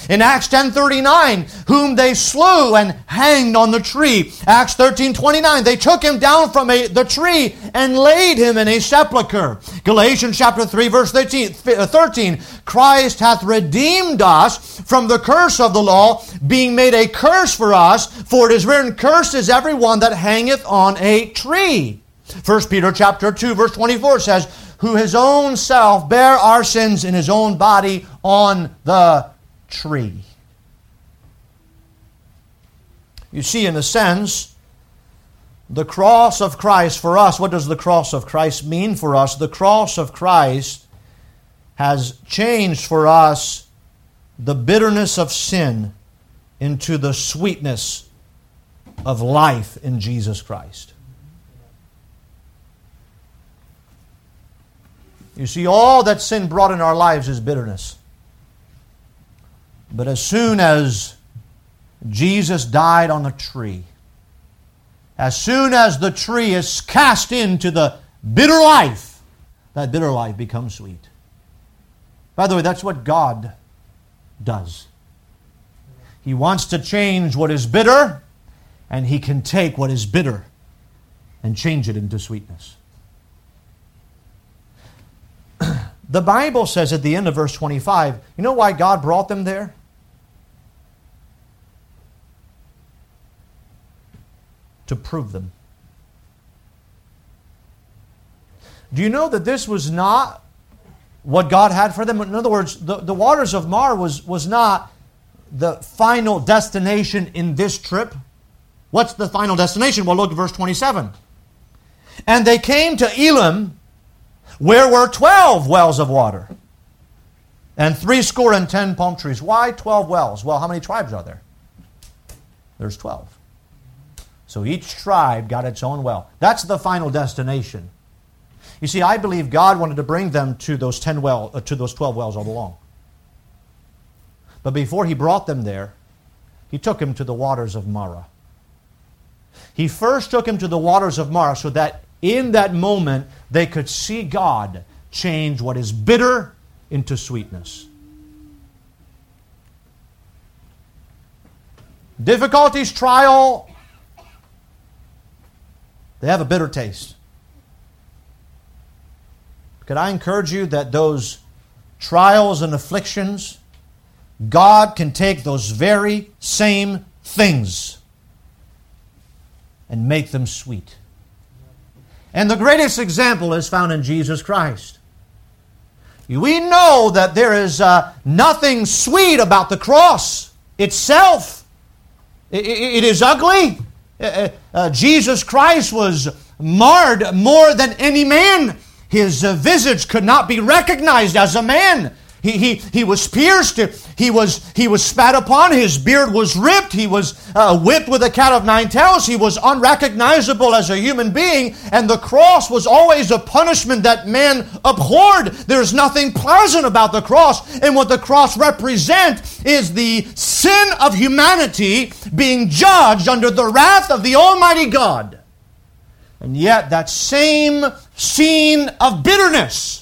In Acts 10:39, whom they slew and hanged on the tree. Acts 13:29, they took him down from a, the tree and laid him in a sepulchre. Galatians chapter 3 verse 13, uh, 13, Christ hath redeemed us from the curse of the law, being made a curse for us, for it is written, cursed is every one that hangeth on a tree. 1 Peter chapter 2 verse 24 says, who his own self bare our sins in his own body on the tree. You see, in a sense, the cross of Christ for us, what does the cross of Christ mean for us? The cross of Christ has changed for us the bitterness of sin into the sweetness of life in Jesus Christ. You see, all that sin brought in our lives is bitterness. But as soon as Jesus died on the tree, as soon as the tree is cast into the bitter life, that bitter life becomes sweet. By the way, that's what God does. He wants to change what is bitter, and He can take what is bitter and change it into sweetness. [CLEARS THROAT] the Bible says at the end of verse 25, you know why God brought them there? To prove them. Do you know that this was not what God had for them? In other words, the, the waters of Marah was, was not the final destination in this trip. What's the final destination? Well, look at verse 27. And they came to Elim, where were 12 wells of water, and three score and ten palm trees. Why 12 wells? Well, how many tribes are there? There's 12. So each tribe got its own well. That's the final destination. You see, I believe God wanted to bring them to those 10 well, uh, to those 12 wells all along. But before he brought them there, he took him to the waters of Marah. He first took him to the waters of Marah so that in that moment they could see God change what is bitter into sweetness. Difficulties, trial, they have a bitter taste. Could I encourage you that those trials and afflictions, God can take those very same things and make them sweet. And the greatest example is found in Jesus Christ. We know that there is uh, nothing sweet about the cross itself. it, it, it is ugly. Uh, uh, uh, Jesus Christ was marred more than any man. His uh, visage could not be recognized as a man. He, he, he was pierced. He was, he was spat upon. His beard was ripped. He was uh, whipped with a cat of nine tails. He was unrecognizable as a human being. And the cross was always a punishment that man abhorred. There's nothing pleasant about the cross. And what the cross represents is the sin of humanity being judged under the wrath of the Almighty God. And yet, that same scene of bitterness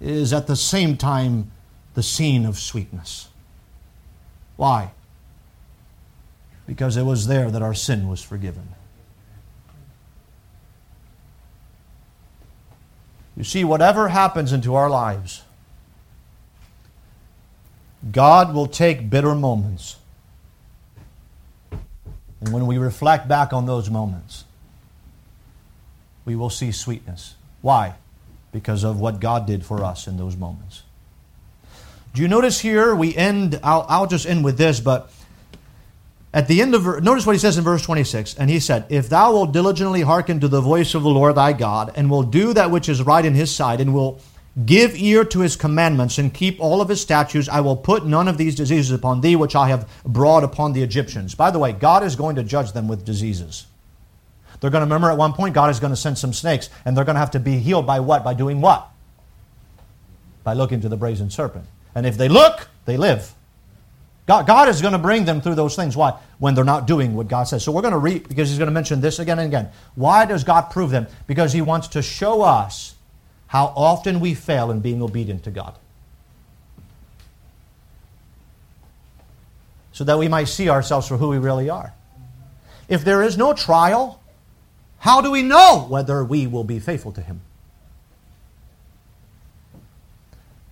is at the same time the scene of sweetness. Why? Because it was there that our sin was forgiven. You see, whatever happens into our lives, God will take bitter moments. And when we reflect back on those moments, we will see sweetness. Why? Because of what God did for us in those moments. Do you notice here we end, I'll, I'll just end with this, but at the end of notice what he says in verse 26 and he said if thou wilt diligently hearken to the voice of the lord thy god and will do that which is right in his sight and will give ear to his commandments and keep all of his statutes i will put none of these diseases upon thee which i have brought upon the egyptians. By the way god is going to judge them with diseases they're going to remember at one point god is going to send some snakes and they're going to have to be healed by what by doing what by looking to the brazen serpent and if they look they live God, God is going to bring them through those things. Why? When they're not doing what God says. So we're going to read, because he's going to mention this again and again. Why does God prove them? Because he wants to show us how often we fail in being obedient to God. So that we might see ourselves for who we really are. If there is no trial, how do we know whether we will be faithful to him?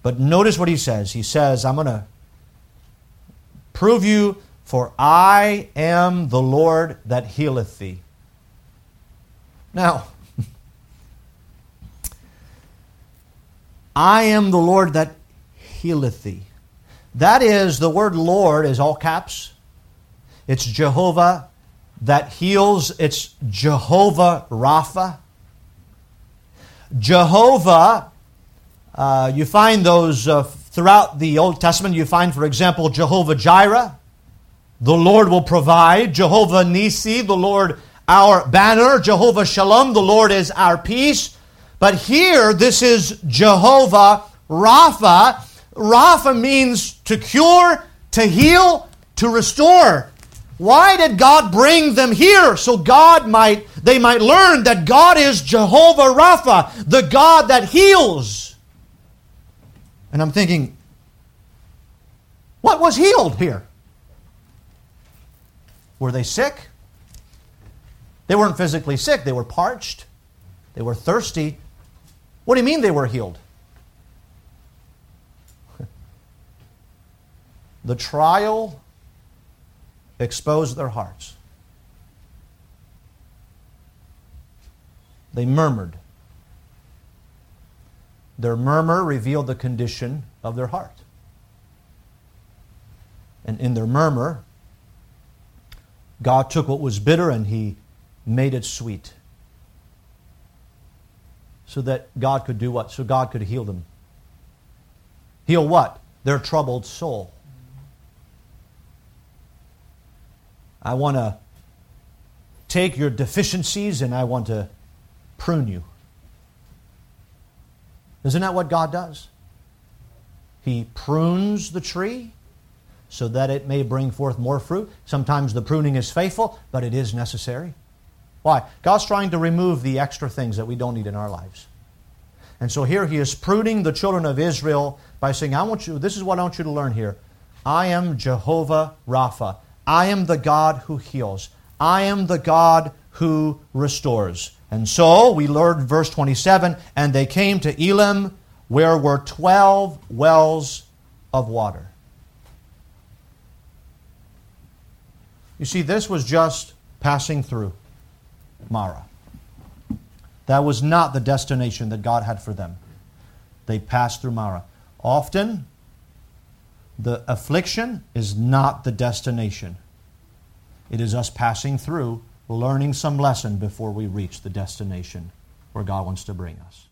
But notice what he says. He says, I'm going to prove you, for I am the Lord that healeth thee. Now, [LAUGHS] I am the Lord that healeth thee. That is, the word Lord is all caps. It's Jehovah that heals. It's Jehovah Rapha. Jehovah, uh, you find those uh, Throughout the Old Testament, you find, for example, Jehovah Jireh, the Lord will provide, Jehovah Nisi, the Lord our banner, Jehovah Shalom, the Lord is our peace. But here, this is Jehovah Rapha. Rapha means to cure, to heal, to restore. Why did God bring them here? So God might they might learn that God is Jehovah Rapha, the God that heals. And I'm thinking, what was healed here? Were they sick? They weren't physically sick, they were parched, they were thirsty. What do you mean they were healed? [LAUGHS] the trial exposed their hearts. They murmured. Their murmur revealed the condition of their heart. And in their murmur, God took what was bitter and He made it sweet. So that God could do what? So God could heal them. Heal what? Their troubled soul. I want to take your deficiencies and I want to prune you. Isn't that what God does? He prunes the tree so that it may bring forth more fruit. Sometimes the pruning is faithful, but it is necessary. Why? God's trying to remove the extra things that we don't need in our lives. And so here he is pruning the children of Israel by saying, I want you, this is what I want you to learn here. I am Jehovah Rapha. I am the God who heals. I am the God who restores. And so we learned verse 27 and they came to Elim where were 12 wells of water. You see, this was just passing through Marah. That was not the destination that God had for them. They passed through Marah. Often, the affliction is not the destination, it is us passing through learning some lesson before we reach the destination where God wants to bring us.